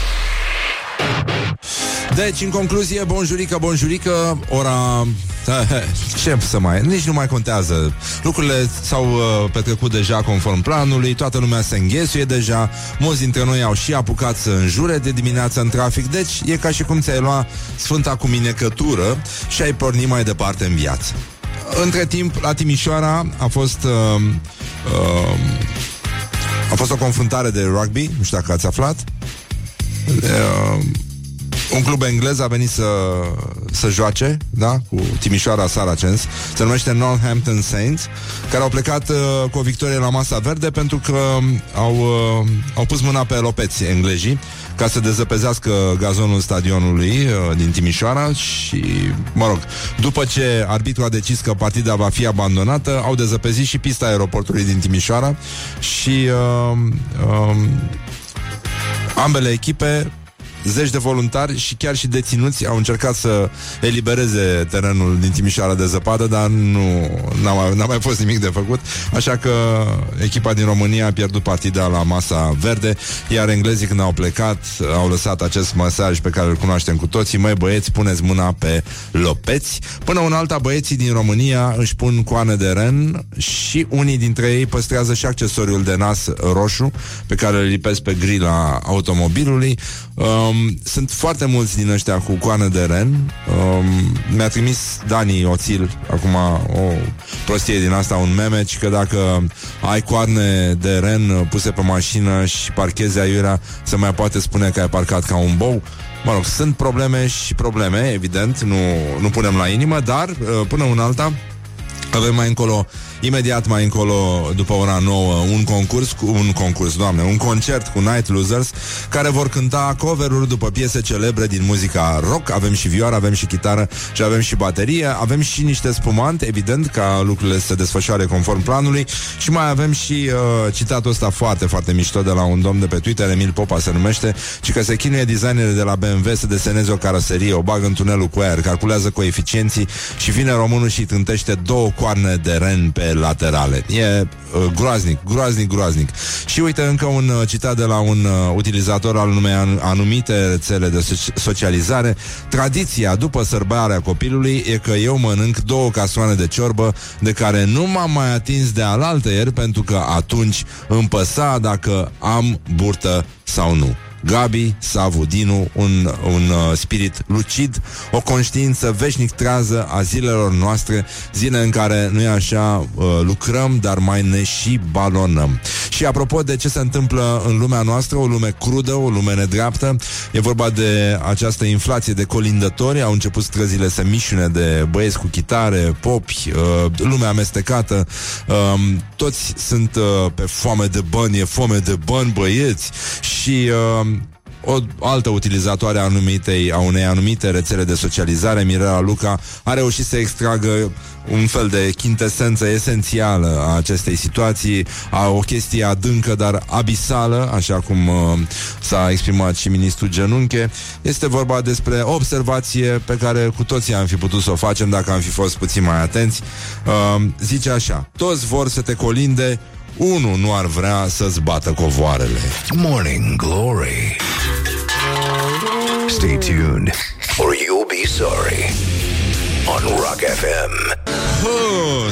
Deci, în concluzie, bonjurică, bonjurică, ora... (laughs) Ce să mai... Nici nu mai contează. Lucrurile s-au uh, petrecut deja conform planului, toată lumea se înghesuie deja, mulți dintre noi au și apucat să înjure de dimineață în trafic, deci e ca și cum ți-ai lua sfânta cu minecătură și ai porni mai departe în viață. Între timp, la Timișoara a fost... Uh, uh, a fost o confruntare de rugby, nu știu dacă ați aflat. Uh, un club englez a venit să, să joace, da, cu Timișoara Saracens, se numește Northampton Saints, care au plecat uh, cu o victorie la masa verde pentru că au, uh, au pus mâna pe lopeți englezii ca să dezăpezească gazonul stadionului uh, din Timișoara și, mă rog, după ce arbitru a decis că partida va fi abandonată, au dezăpezit și pista aeroportului din Timișoara și uh, uh, ambele echipe zeci de voluntari și chiar și deținuți au încercat să elibereze terenul din Timișoara de zăpadă, dar nu n-a mai, n-a mai fost nimic de făcut, așa că echipa din România a pierdut partida la masa verde, iar englezii când au plecat au lăsat acest mesaj pe care îl cunoaștem cu toții, măi băieți, puneți mâna pe lopeți. Până un alta, băieții din România își pun coane de ren și unii dintre ei păstrează și accesoriul de nas roșu pe care îl lipesc pe grila automobilului. Um, Um, sunt foarte mulți din ăștia cu coană de ren. Um, mi-a trimis Dani Oțil acum o prostie din asta, un meme, că dacă ai coarne de ren puse pe mașină și parchezi aiurea, se mai poate spune că ai parcat ca un bou. Mă rog, sunt probleme și probleme, evident, nu, nu punem la inimă, dar uh, până un alta avem mai încolo Imediat mai încolo, după ora 9, un concurs, cu, un concurs, doamne, un concert cu Night Losers, care vor cânta cover-uri după piese celebre din muzica rock. Avem și vioară, avem și chitară și avem și baterie, avem și niște spumante, evident, ca lucrurile să se desfășoare conform planului și mai avem și uh, citatul ăsta foarte, foarte mișto de la un domn de pe Twitter, Emil Popa se numește, ci că se chinuie designerele de la BMW să deseneze o caroserie, o bagă în tunelul cu aer, calculează coeficienții și vine românul și tântește două coarne de ren pe laterale. E uh, groaznic, groaznic, groaznic. Și uite încă un uh, citat de la un uh, utilizator al unei anumite rețele de so- socializare. Tradiția după sărbarea copilului e că eu mănânc două casoane de ciorbă de care nu m-am mai atins de alaltă ieri pentru că atunci îmi păsa dacă am burtă sau nu. Gabi Savudinu, un, un uh, spirit lucid, o conștiință veșnic trează a zilelor noastre, zile în care, nu e așa, uh, lucrăm, dar mai ne și balonăm. Și apropo de ce se întâmplă în lumea noastră, o lume crudă, o lume nedreaptă, e vorba de această inflație de colindători, au început străzile să mișune de băieți cu chitare, popi, uh, lumea amestecată, uh, toți sunt uh, pe foame de bani, e foame de bani, băieți, și uh, o altă utilizatoare a, anumitei, a unei anumite rețele de socializare, Mirela Luca, a reușit să extragă un fel de chintesență esențială a acestei situații, a o chestie adâncă, dar abisală, așa cum uh, s-a exprimat și ministrul Genunche. Este vorba despre o observație pe care cu toții am fi putut să o facem dacă am fi fost puțin mai atenți. Uh, zice așa, toți vor să te colinde, unul nu ar vrea să-ți bată covoarele. Morning Glory Stay tuned or you'll be sorry on Rock FM.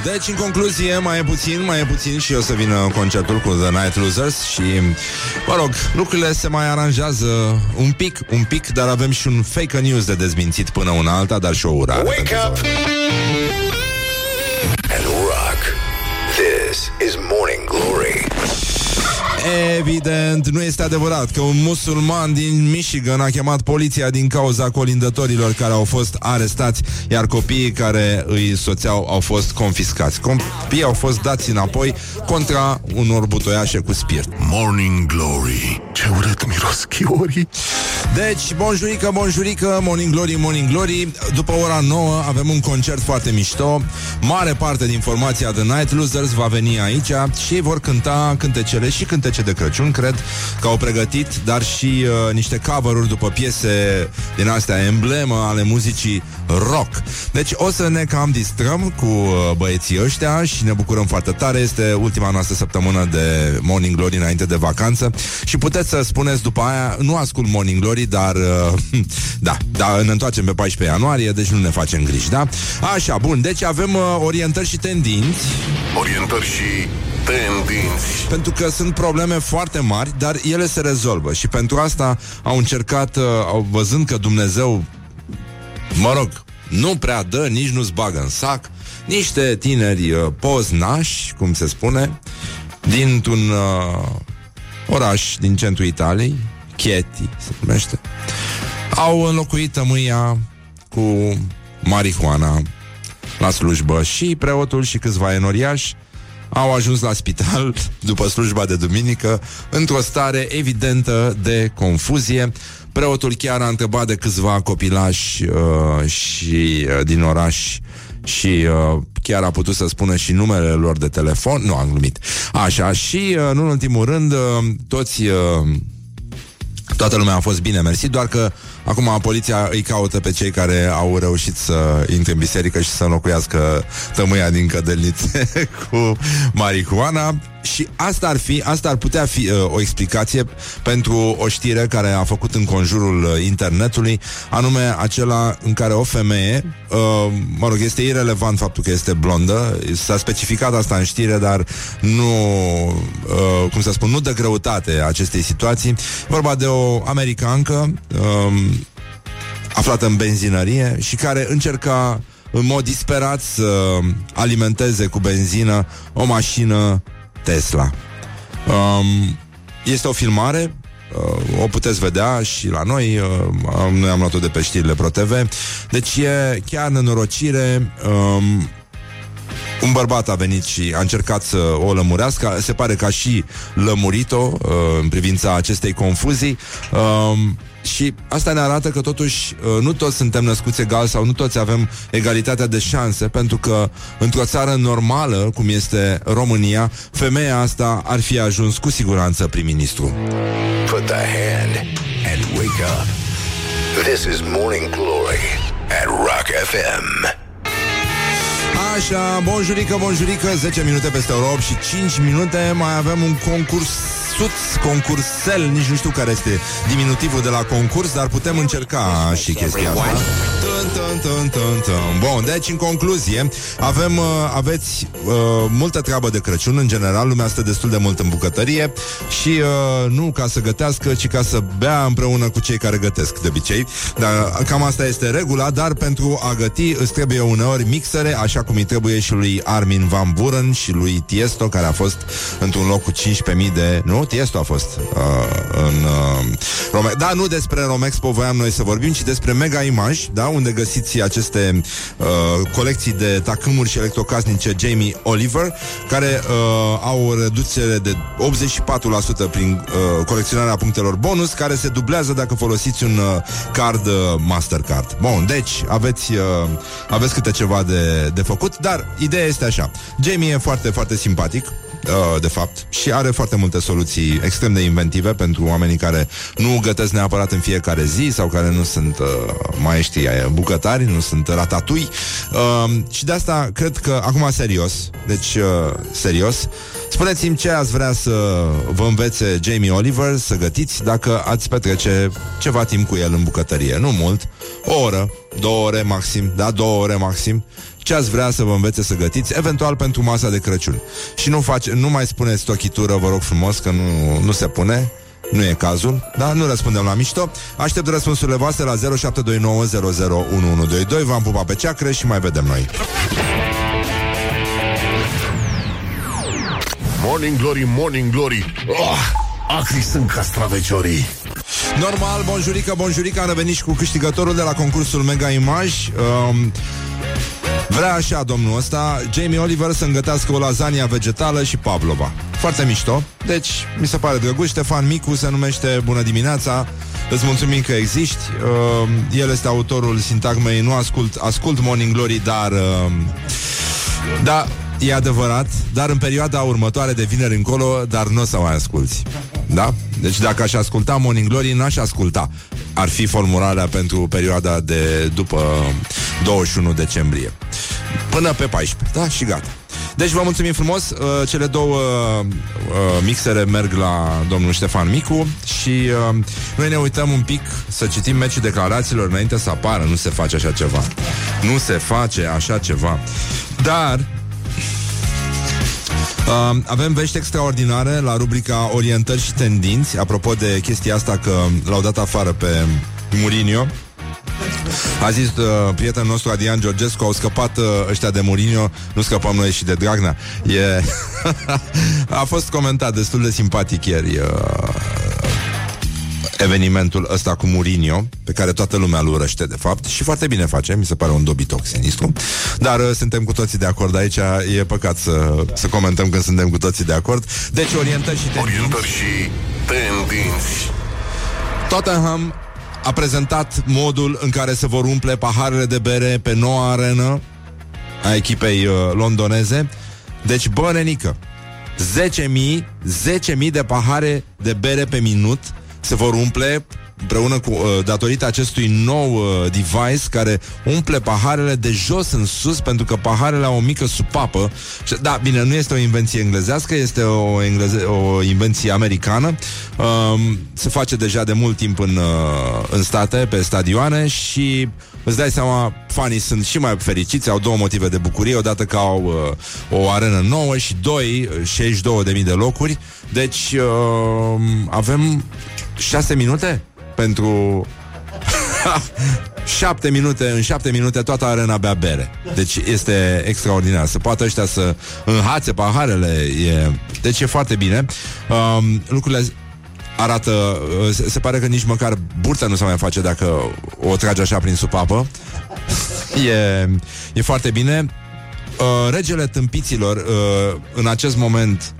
deci, în concluzie, mai e puțin, mai e puțin și o să vină concertul cu The Night Losers și, mă rog, lucrurile se mai aranjează un pic, un pic, dar avem și un fake news de dezmințit până una alta, dar și o urare. Wake up and rock. This is Morning Glory. Evident, nu este adevărat că un musulman din Michigan a chemat poliția din cauza colindătorilor care au fost arestați, iar copiii care îi soțeau au fost confiscați. Copiii au fost dați înapoi contra unor butoiașe cu spirit. Morning Glory, ce urât miros chiorii. Deci, bonjurică, bonjurică, Morning Glory, Morning Glory După ora 9 avem un concert foarte mișto Mare parte din formația The Night Losers va veni aici Și vor cânta cântecele și cântece de Crăciun, cred Că au pregătit, dar și uh, niște cover după piese din astea Emblemă ale muzicii rock Deci o să ne cam distrăm cu uh, băieții ăștia Și ne bucurăm foarte tare Este ultima noastră săptămână de Morning Glory înainte de vacanță Și puteți să spuneți după aia Nu ascult Morning Glory Glory, dar uh, (laughs) da, da, ne întoarcem pe 14 ianuarie, deci nu ne facem griji, da? Așa, bun, deci avem uh, orientări și tendinți. Orientări și tendinți. Pentru că sunt probleme foarte mari, dar ele se rezolvă și pentru asta au încercat, uh, au văzând că Dumnezeu, mă rog, nu prea dă, nici nu-ți bagă în sac, niște tineri uh, poznași, cum se spune, dintr-un uh, oraș din centrul Italiei, Chieti se numește, au înlocuit tămâia cu marihuana la slujbă și preotul și câțiva enoriași au ajuns la spital după slujba de duminică într-o stare evidentă de confuzie. Preotul chiar a întrebat de câțiva copilași uh, și uh, din oraș și uh, chiar a putut să spună și numele lor de telefon. Nu, am glumit. Așa, și uh, nu în ultimul rând, uh, toți uh, Toată lumea a fost bine, mersi, doar că acum poliția îi caută pe cei care au reușit să intre în biserică și să înlocuiască tămâia din cădelnițe (laughs) cu marihuana. și asta ar fi, asta ar putea fi uh, o explicație pentru o știre care a făcut în conjurul uh, internetului, anume acela în care o femeie, uh, mă rog, este irelevant faptul că este blondă, s-a specificat asta în știre, dar nu, uh, cum să spun, nu dă greutate acestei situații. Vorba de o americancă uh, aflată în benzinărie și care încerca în mod disperat să alimenteze cu benzină o mașină Tesla. Um, este o filmare, uh, o puteți vedea și la noi, uh, noi am luat-o de pe știrile ProTV. Deci e chiar nenorocire. Um, un bărbat a venit și a încercat să o lămurească Se pare că a și lămurit-o uh, În privința acestei confuzii uh, și asta ne arată că totuși uh, nu toți suntem născuți egal sau nu toți avem egalitatea de șanse, pentru că într-o țară normală, cum este România, femeia asta ar fi ajuns cu siguranță prim-ministru. Put the hand and wake up. This is Morning Glory at Rock FM. Așa, bonjurică, bonjurică 10 minute peste ora 8 și 5 minute Mai avem un concurs suț, concursel, nici nu știu care este diminutivul de la concurs, dar putem încerca și chestia asta. Tân, tân, tân, tân. Bun, deci în concluzie, avem, uh, aveți uh, multă treabă de Crăciun, în general, lumea stă destul de mult în bucătărie și uh, nu ca să gătească, ci ca să bea împreună cu cei care gătesc, de obicei. Dar cam asta este regula, dar pentru a găti îți trebuie uneori mixere, așa cum îi trebuie și lui Armin Van Buren și lui Tiesto, care a fost într-un loc cu 15.000 de... Nu? Tiesto a fost uh, în uh, Rome. Da, nu despre Romexpo voiam noi să vorbim, ci despre Mega Image, da, unde găsiți aceste uh, colecții de tacâmuri și electrocasnice Jamie Oliver, care uh, au reducere de 84% prin uh, colecționarea punctelor bonus, care se dublează dacă folosiți un uh, card uh, Mastercard. Bun, deci aveți, uh, aveți câte ceva de, de făcut, dar ideea este așa. Jamie e foarte, foarte simpatic, uh, de fapt, și are foarte multe soluții extrem de inventive pentru oamenii care nu gătesc neapărat în fiecare zi sau care nu sunt uh, maestri bucătari, nu sunt ratatui. Uh, și de asta cred că, acum serios, deci uh, serios, spuneți-mi ce ați vrea să vă învețe Jamie Oliver să gătiți dacă ați petrece ceva timp cu el în bucătărie. Nu mult, o oră, două ore maxim, da, două ore maxim ce ați vrea să vă învețe să gătiți, eventual pentru masa de Crăciun. Și nu, face, nu mai spuneți tochitură, vă rog frumos, că nu, nu se pune. Nu e cazul, da? Nu răspundem la mișto. Aștept răspunsurile voastre la 0729001122. V-am pupat pe ceacre și mai vedem noi. Morning Glory, Morning Glory oh, Acri sunt castraveciorii Normal, bonjurică, bonjurică Am revenit și cu câștigătorul de la concursul Mega Image um, Vrea așa domnul ăsta Jamie Oliver să îngătească o lasagna vegetală și pavlova. Foarte mișto. Deci mi se pare drăguț. Ștefan Micu se numește. Bună dimineața. Îți mulțumim că existi. Uh, El este autorul sintagmei Nu ascult, ascult Morning Glory Dar uh, Da, e adevărat Dar în perioada următoare de vineri încolo Dar nu o să mai asculti. Da? Deci dacă aș asculta Morning Glory N-aș asculta. Ar fi formularea pentru perioada de după 21 decembrie. Până pe 14, da? Și gata. Deci vă mulțumim frumos. Uh, Cele două uh, mixere merg la domnul Ștefan Micu Și uh, noi ne uităm un pic Să citim meciul declarațiilor Înainte să apară, nu se face așa ceva. Nu se face așa ceva. Dar Uh, avem vești extraordinare la rubrica Orientări și tendinți. Apropo de chestia asta că l-au dat afară pe Mourinho a zis uh, prietenul nostru Adrian Georgescu Au scăpat uh, ăștia de Mourinho Nu scăpăm noi și de Dragnea. E... (laughs) A fost comentat destul de simpatic ieri uh, evenimentul ăsta cu Mourinho, pe care toată lumea îl urăște, de fapt, și foarte bine face, mi se pare un dobitoc sinistru. Dar uh, suntem cu toții de acord aici, e păcat să, să comentăm când suntem cu toții de acord. Deci orientări și tendinți. Orientări și tendinți Tottenham a prezentat modul în care se vor umple paharele de bere pe noua arenă a echipei uh, londoneze. Deci, bă, nenică, 10.000, 10.000 de pahare de bere pe minut se vor umple împreună cu, uh, datorită acestui nou uh, device care umple paharele de jos în sus, pentru că paharele au o mică supapă. Și, da, bine, nu este o invenție englezească, este o, engleze- o invenție americană. Um, se face deja de mult timp în, uh, în state, pe stadioane și Îți dai seama, fanii sunt și mai fericiți, au două motive de bucurie, odată că au uh, o arenă nouă și doi, 62.000 de locuri. Deci uh, avem 6 minute pentru (laughs) 7 minute, în 7 minute toată arena bea bere. Deci este extraordinar. Să poată ăștia să înhațe paharele. E... Deci e foarte bine. Um, lucrurile arată, uh, se, se pare că nici măcar burta nu se mai face dacă o trage așa prin supapă. (laughs) E, e foarte bine. Uh, regele tâmpiților uh, în acest moment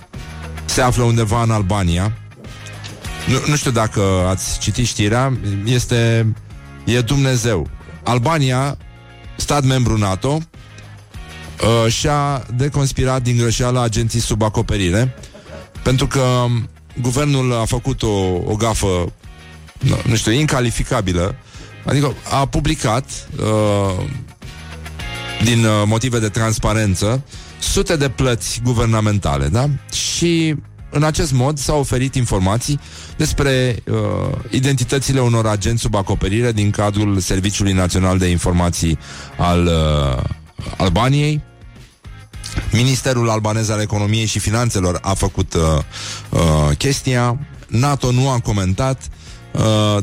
se află undeva în Albania. Nu, nu știu dacă ați citit știrea, este e Dumnezeu. Albania, stat membru NATO, uh, și-a deconspirat din greșeală agenții sub acoperire, pentru că guvernul a făcut o, o gafă, nu, nu știu, incalificabilă, adică a publicat uh, din uh, motive de transparență sute de plăți guvernamentale, da? Și în acest mod s-au oferit informații despre uh, identitățile unor agenți sub acoperire din cadrul Serviciului Național de Informații al uh, Albaniei. Ministerul albanez al Economiei și Finanțelor a făcut uh, uh, chestia. NATO nu a comentat. Uh,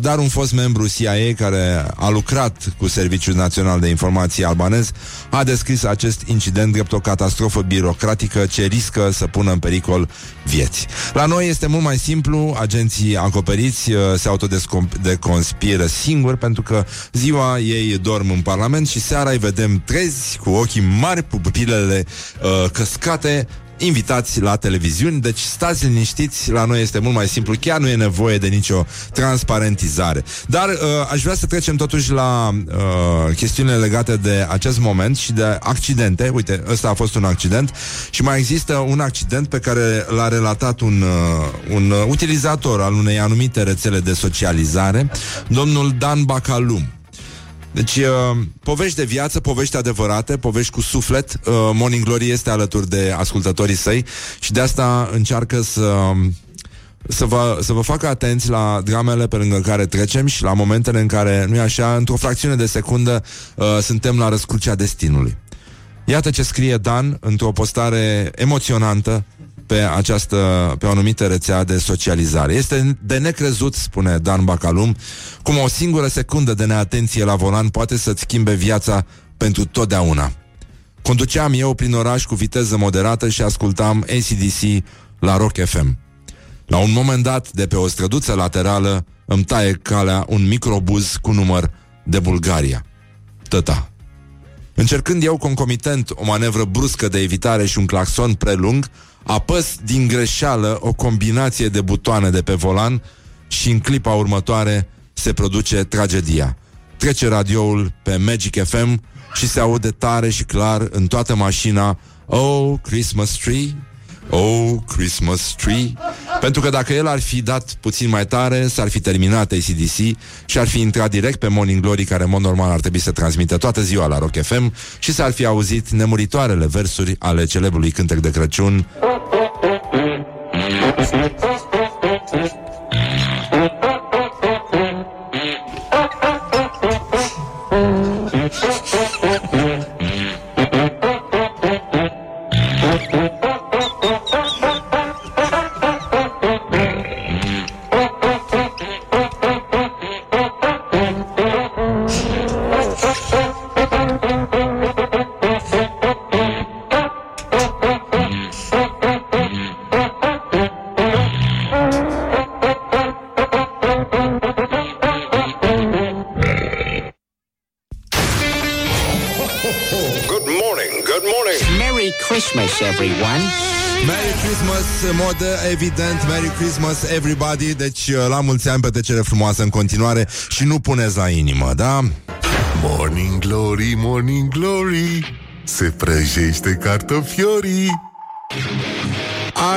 dar un fost membru CIA care a lucrat cu Serviciul Național de Informații albanez a descris acest incident drept o catastrofă birocratică ce riscă să pună în pericol vieți. La noi este mult mai simplu, agenții acoperiți uh, se autodeconspiră singuri pentru că ziua ei dorm în Parlament și seara îi vedem trezi cu ochii mari, pupilele uh, căscate, invitați la televiziuni, deci stați liniștiți, la noi este mult mai simplu, chiar nu e nevoie de nicio transparentizare. Dar uh, aș vrea să trecem totuși la uh, chestiunile legate de acest moment și de accidente. Uite, ăsta a fost un accident și mai există un accident pe care l-a relatat un, uh, un utilizator al unei anumite rețele de socializare, domnul Dan Bacalum. Deci, uh, povești de viață, povești adevărate, povești cu suflet. Uh, Morning Glory este alături de ascultătorii săi și de asta încearcă să să vă, să vă facă atenți la dramele pe lângă care trecem și la momentele în care, nu e așa, într-o fracțiune de secundă uh, suntem la răscrucea destinului. Iată ce scrie Dan într-o postare emoționantă pe această, pe o anumită rețea de socializare. Este de necrezut, spune Dan Bacalum, cum o singură secundă de neatenție la volan poate să-ți schimbe viața pentru totdeauna. Conduceam eu prin oraș cu viteză moderată și ascultam ACDC la Rock FM. La un moment dat, de pe o străduță laterală, îmi taie calea un microbuz cu număr de Bulgaria. Tăta. Încercând eu concomitent o manevră bruscă de evitare și un claxon prelung, apăs din greșeală o combinație de butoane de pe volan și în clipa următoare se produce tragedia. Trece radioul pe Magic FM și se aude tare și clar în toată mașina Oh, Christmas Tree, Oh, Christmas Tree. Pentru că dacă el ar fi dat puțin mai tare S-ar fi terminat ACDC Și ar fi intrat direct pe Morning Glory Care, în mod normal, ar trebui să transmită toată ziua la Rock FM Și s-ar fi auzit nemuritoarele versuri Ale celebrului cântec de Crăciun evident Merry Christmas everybody Deci uh, la mulți ani petrecere frumoasă în continuare Și nu puneți la inimă, da? Morning Glory, Morning Glory Se prăjește cartofiorii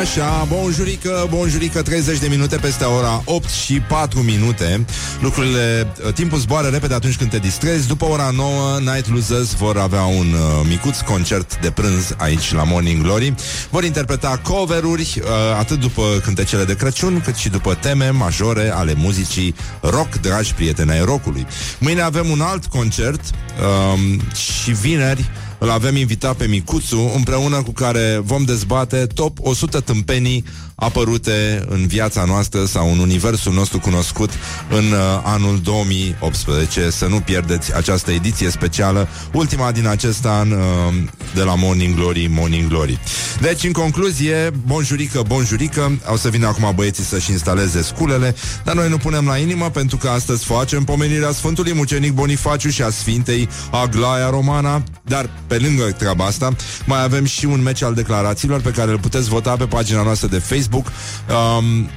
Așa, bonjurică, bonjurică, 30 de minute peste ora 8 și 4 minute. Lucrurile, uh, timpul zboară repede atunci când te distrezi. După ora 9, Night Losers vor avea un uh, micuț concert de prânz aici la Morning Glory. Vor interpreta cover-uri, uh, atât după cântecele de Crăciun, cât și după teme majore ale muzicii rock, dragi prieteni ai rockului. Mâine avem un alt concert uh, și vineri îl avem invitat pe Micuțu, împreună cu care vom dezbate top 100 tâmpenii apărute în viața noastră sau în universul nostru cunoscut în uh, anul 2018. Să nu pierdeți această ediție specială, ultima din acest an uh, de la Morning Glory, Morning Glory. Deci, în concluzie, bonjurică, bonjurică, au să vină acum băieții să-și instaleze sculele, dar noi nu punem la inimă pentru că astăzi facem pomenirea Sfântului Mucenic Bonifaciu și a Sfintei Aglaia Romana, dar pe lângă treaba asta, mai avem și un meci al declarațiilor pe care îl puteți vota pe pagina noastră de Facebook Facebook. Um,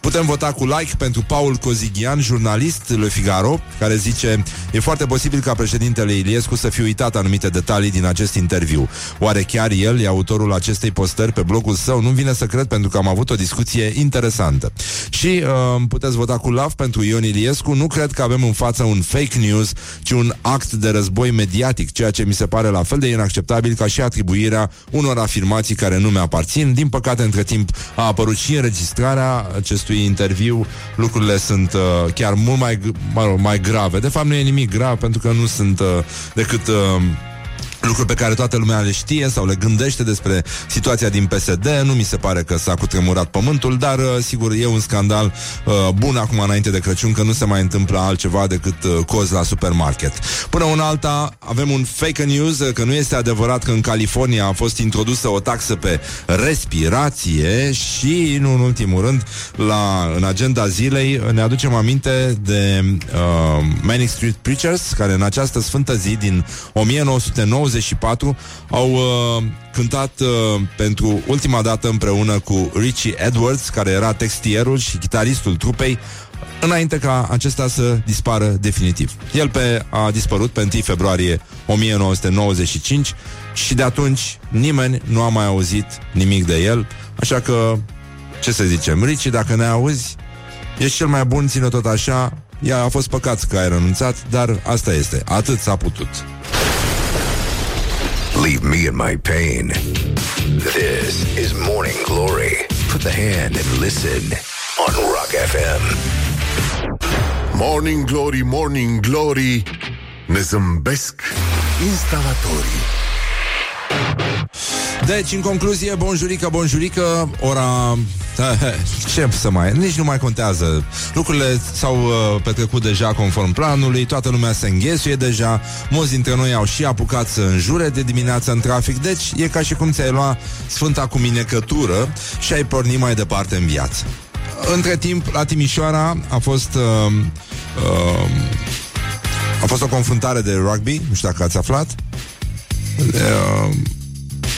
Putem vota cu like pentru Paul Cozighian, jurnalist Le Figaro, care zice E foarte posibil ca președintele Iliescu să fi uitat anumite detalii din acest interviu. Oare chiar el e autorul acestei postări pe blogul său? Nu vine să cred pentru că am avut o discuție interesantă. Și uh, puteți vota cu love pentru Ion Iliescu. Nu cred că avem în față un fake news, ci un act de război mediatic, ceea ce mi se pare la fel de inacceptabil ca și atribuirea unor afirmații care nu mi-aparțin. Din păcate, între timp a apărut și înregistrarea acestui acestui interviu lucrurile sunt uh, chiar mult mai, mă rog, mai grave. De fapt, nu e nimic grav pentru că nu sunt uh, decât uh, lucruri pe care toată lumea le știe sau le gândește despre situația din PSD. Nu mi se pare că s-a cutremurat pământul, dar uh, sigur e un scandal uh, bun acum înainte de Crăciun că nu se mai întâmplă altceva decât uh, cozi la supermarket. Până un alta avem un fake news uh, că nu este adevărat că în California a fost introdusă o taxă pe respirație și, nu în ultimul rând, la, în agenda zilei ne aducem aminte de uh, Manic Street Preachers care în această sfântă zi din 1990 94 au uh, cântat uh, pentru ultima dată împreună cu Richie Edwards, care era textierul și chitaristul trupei, înainte ca acesta să dispară definitiv. El pe, a dispărut pe 1 februarie 1995 și de atunci nimeni nu a mai auzit nimic de el, așa că, ce să zicem, Richie, dacă ne auzi, ești cel mai bun, ține tot așa, ea a fost păcat că ai renunțat, dar asta este, atât s-a putut. Leave me in my pain. This is Morning Glory. Put the hand and listen on Rock FM. Morning Glory, Morning Glory Ne zâmbesc instalatorii Deci, în concluzie, bonjurică, bonjurică, ora... (laughs) Ce să mai... Nici nu mai contează. Lucrurile s-au uh, petrecut deja conform planului, toată lumea se înghesuie deja, mulți dintre noi au și apucat să înjure de dimineață în trafic, deci e ca și cum ți-ai lua Sfânta cu minecătură și ai porni mai departe în viață. Între timp, la Timișoara a fost... Uh, uh, a fost o confruntare de rugby, nu știu dacă ați aflat. Uh,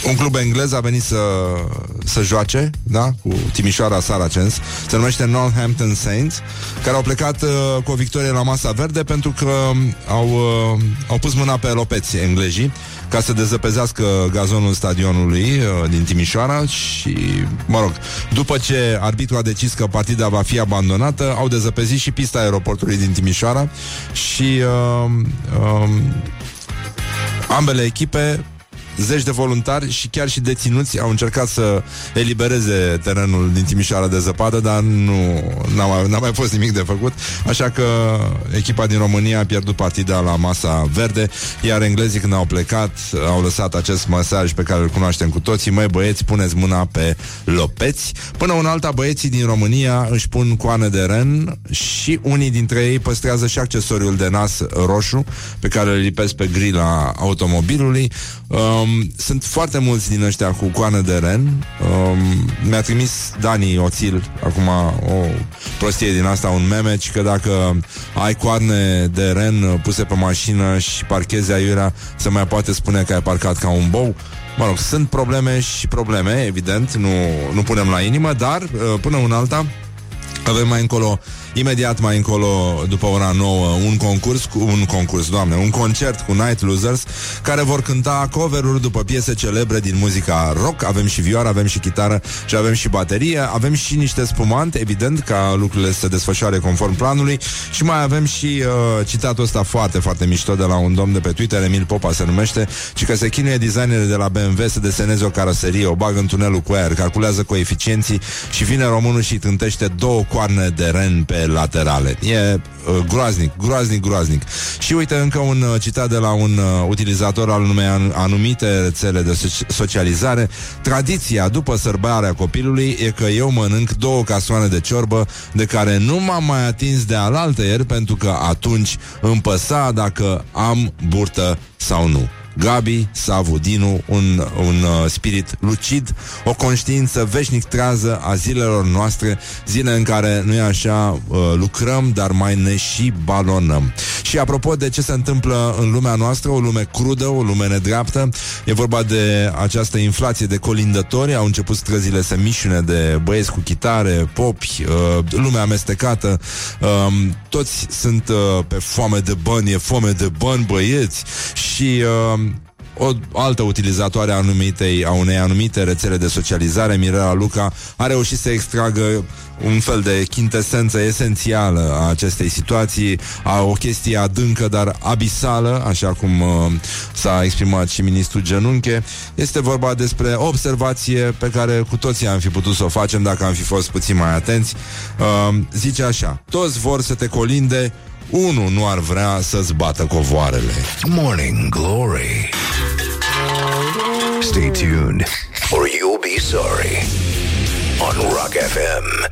un club englez a venit să, să joace, da, cu Timișoara Saracens, se numește Northampton Saints, care au plecat uh, cu o victorie la masa verde pentru că au, uh, au pus mâna pe lopeți englezii ca să dezăpezească gazonul stadionului uh, din Timișoara și, mă rog, după ce arbitru a decis că partida va fi abandonată, au dezăpezit și pista aeroportului din Timișoara și uh, uh, ambele echipe zeci de voluntari și chiar și deținuți au încercat să elibereze terenul din Timișoara de zăpadă, dar nu n-a mai, n-a mai fost nimic de făcut, așa că echipa din România a pierdut partida la masa verde, iar englezii când au plecat au lăsat acest mesaj pe care îl cunoaștem cu toții, măi băieți, puneți mâna pe lopeți. Până un alta, băieții din România își pun coane de ren și unii dintre ei păstrează și accesoriul de nas roșu pe care îl lipesc pe grila automobilului. Um, sunt foarte mulți din ăștia cu coană de ren. Um, mi-a trimis Dani Oțil acum o prostie din asta, un meme, că dacă ai coarne de ren puse pe mașină și parchezi aiurea, se mai poate spune că ai parcat ca un bou. Mă rog, sunt probleme și probleme, evident, nu, nu punem la inimă, dar uh, până un alta avem mai încolo Imediat mai încolo, după ora 9, un concurs, cu, un concurs, doamne, un concert cu Night Losers, care vor cânta cover-uri după piese celebre din muzica rock. Avem și vioară, avem și chitară și avem și baterie. Avem și niște spumante, evident, ca lucrurile să se desfășoare conform planului. Și mai avem și uh, citatul ăsta foarte, foarte mișto de la un domn de pe Twitter, Emil Popa se numește, și că se chinuie designerele de la BMW să deseneze o caroserie, o bagă în tunelul cu aer, calculează coeficienții și vine românul și tântește două coarne de ren pe laterale. E uh, groaznic, groaznic, groaznic. Și uite încă un uh, citat de la un uh, utilizator al unei an- anumite rețele de so- socializare. Tradiția după sărbarea copilului e că eu mănânc două casoane de ciorbă de care nu m-am mai atins de alaltă ieri pentru că atunci îmi păsa dacă am burtă sau nu. Gabi Savu Dinu, un, un uh, spirit lucid, o conștiință veșnic trează a zilelor noastre, zile în care, nu e așa, uh, lucrăm, dar mai ne și balonăm. Și apropo de ce se întâmplă în lumea noastră, o lume crudă, o lume nedreaptă, e vorba de această inflație de colindători, au început străzile să mișune de băieți cu chitare, popi, uh, lume amestecată, uh, toți sunt uh, pe foame de bani, e foame de bani, băieți, și uh, o altă utilizatoare a, anumitei, a unei anumite rețele de socializare, Mirela Luca, a reușit să extragă un fel de chintesență esențială a acestei situații, a o chestie adâncă, dar abisală, așa cum uh, s-a exprimat și ministrul Genunche. Este vorba despre o observație pe care cu toții am fi putut să o facem dacă am fi fost puțin mai atenți. Uh, zice așa, toți vor să te colinde, unul nu ar vrea să-ți bată covoarele. Morning Glory. Stay tuned, or you'll be sorry. On Rock FM.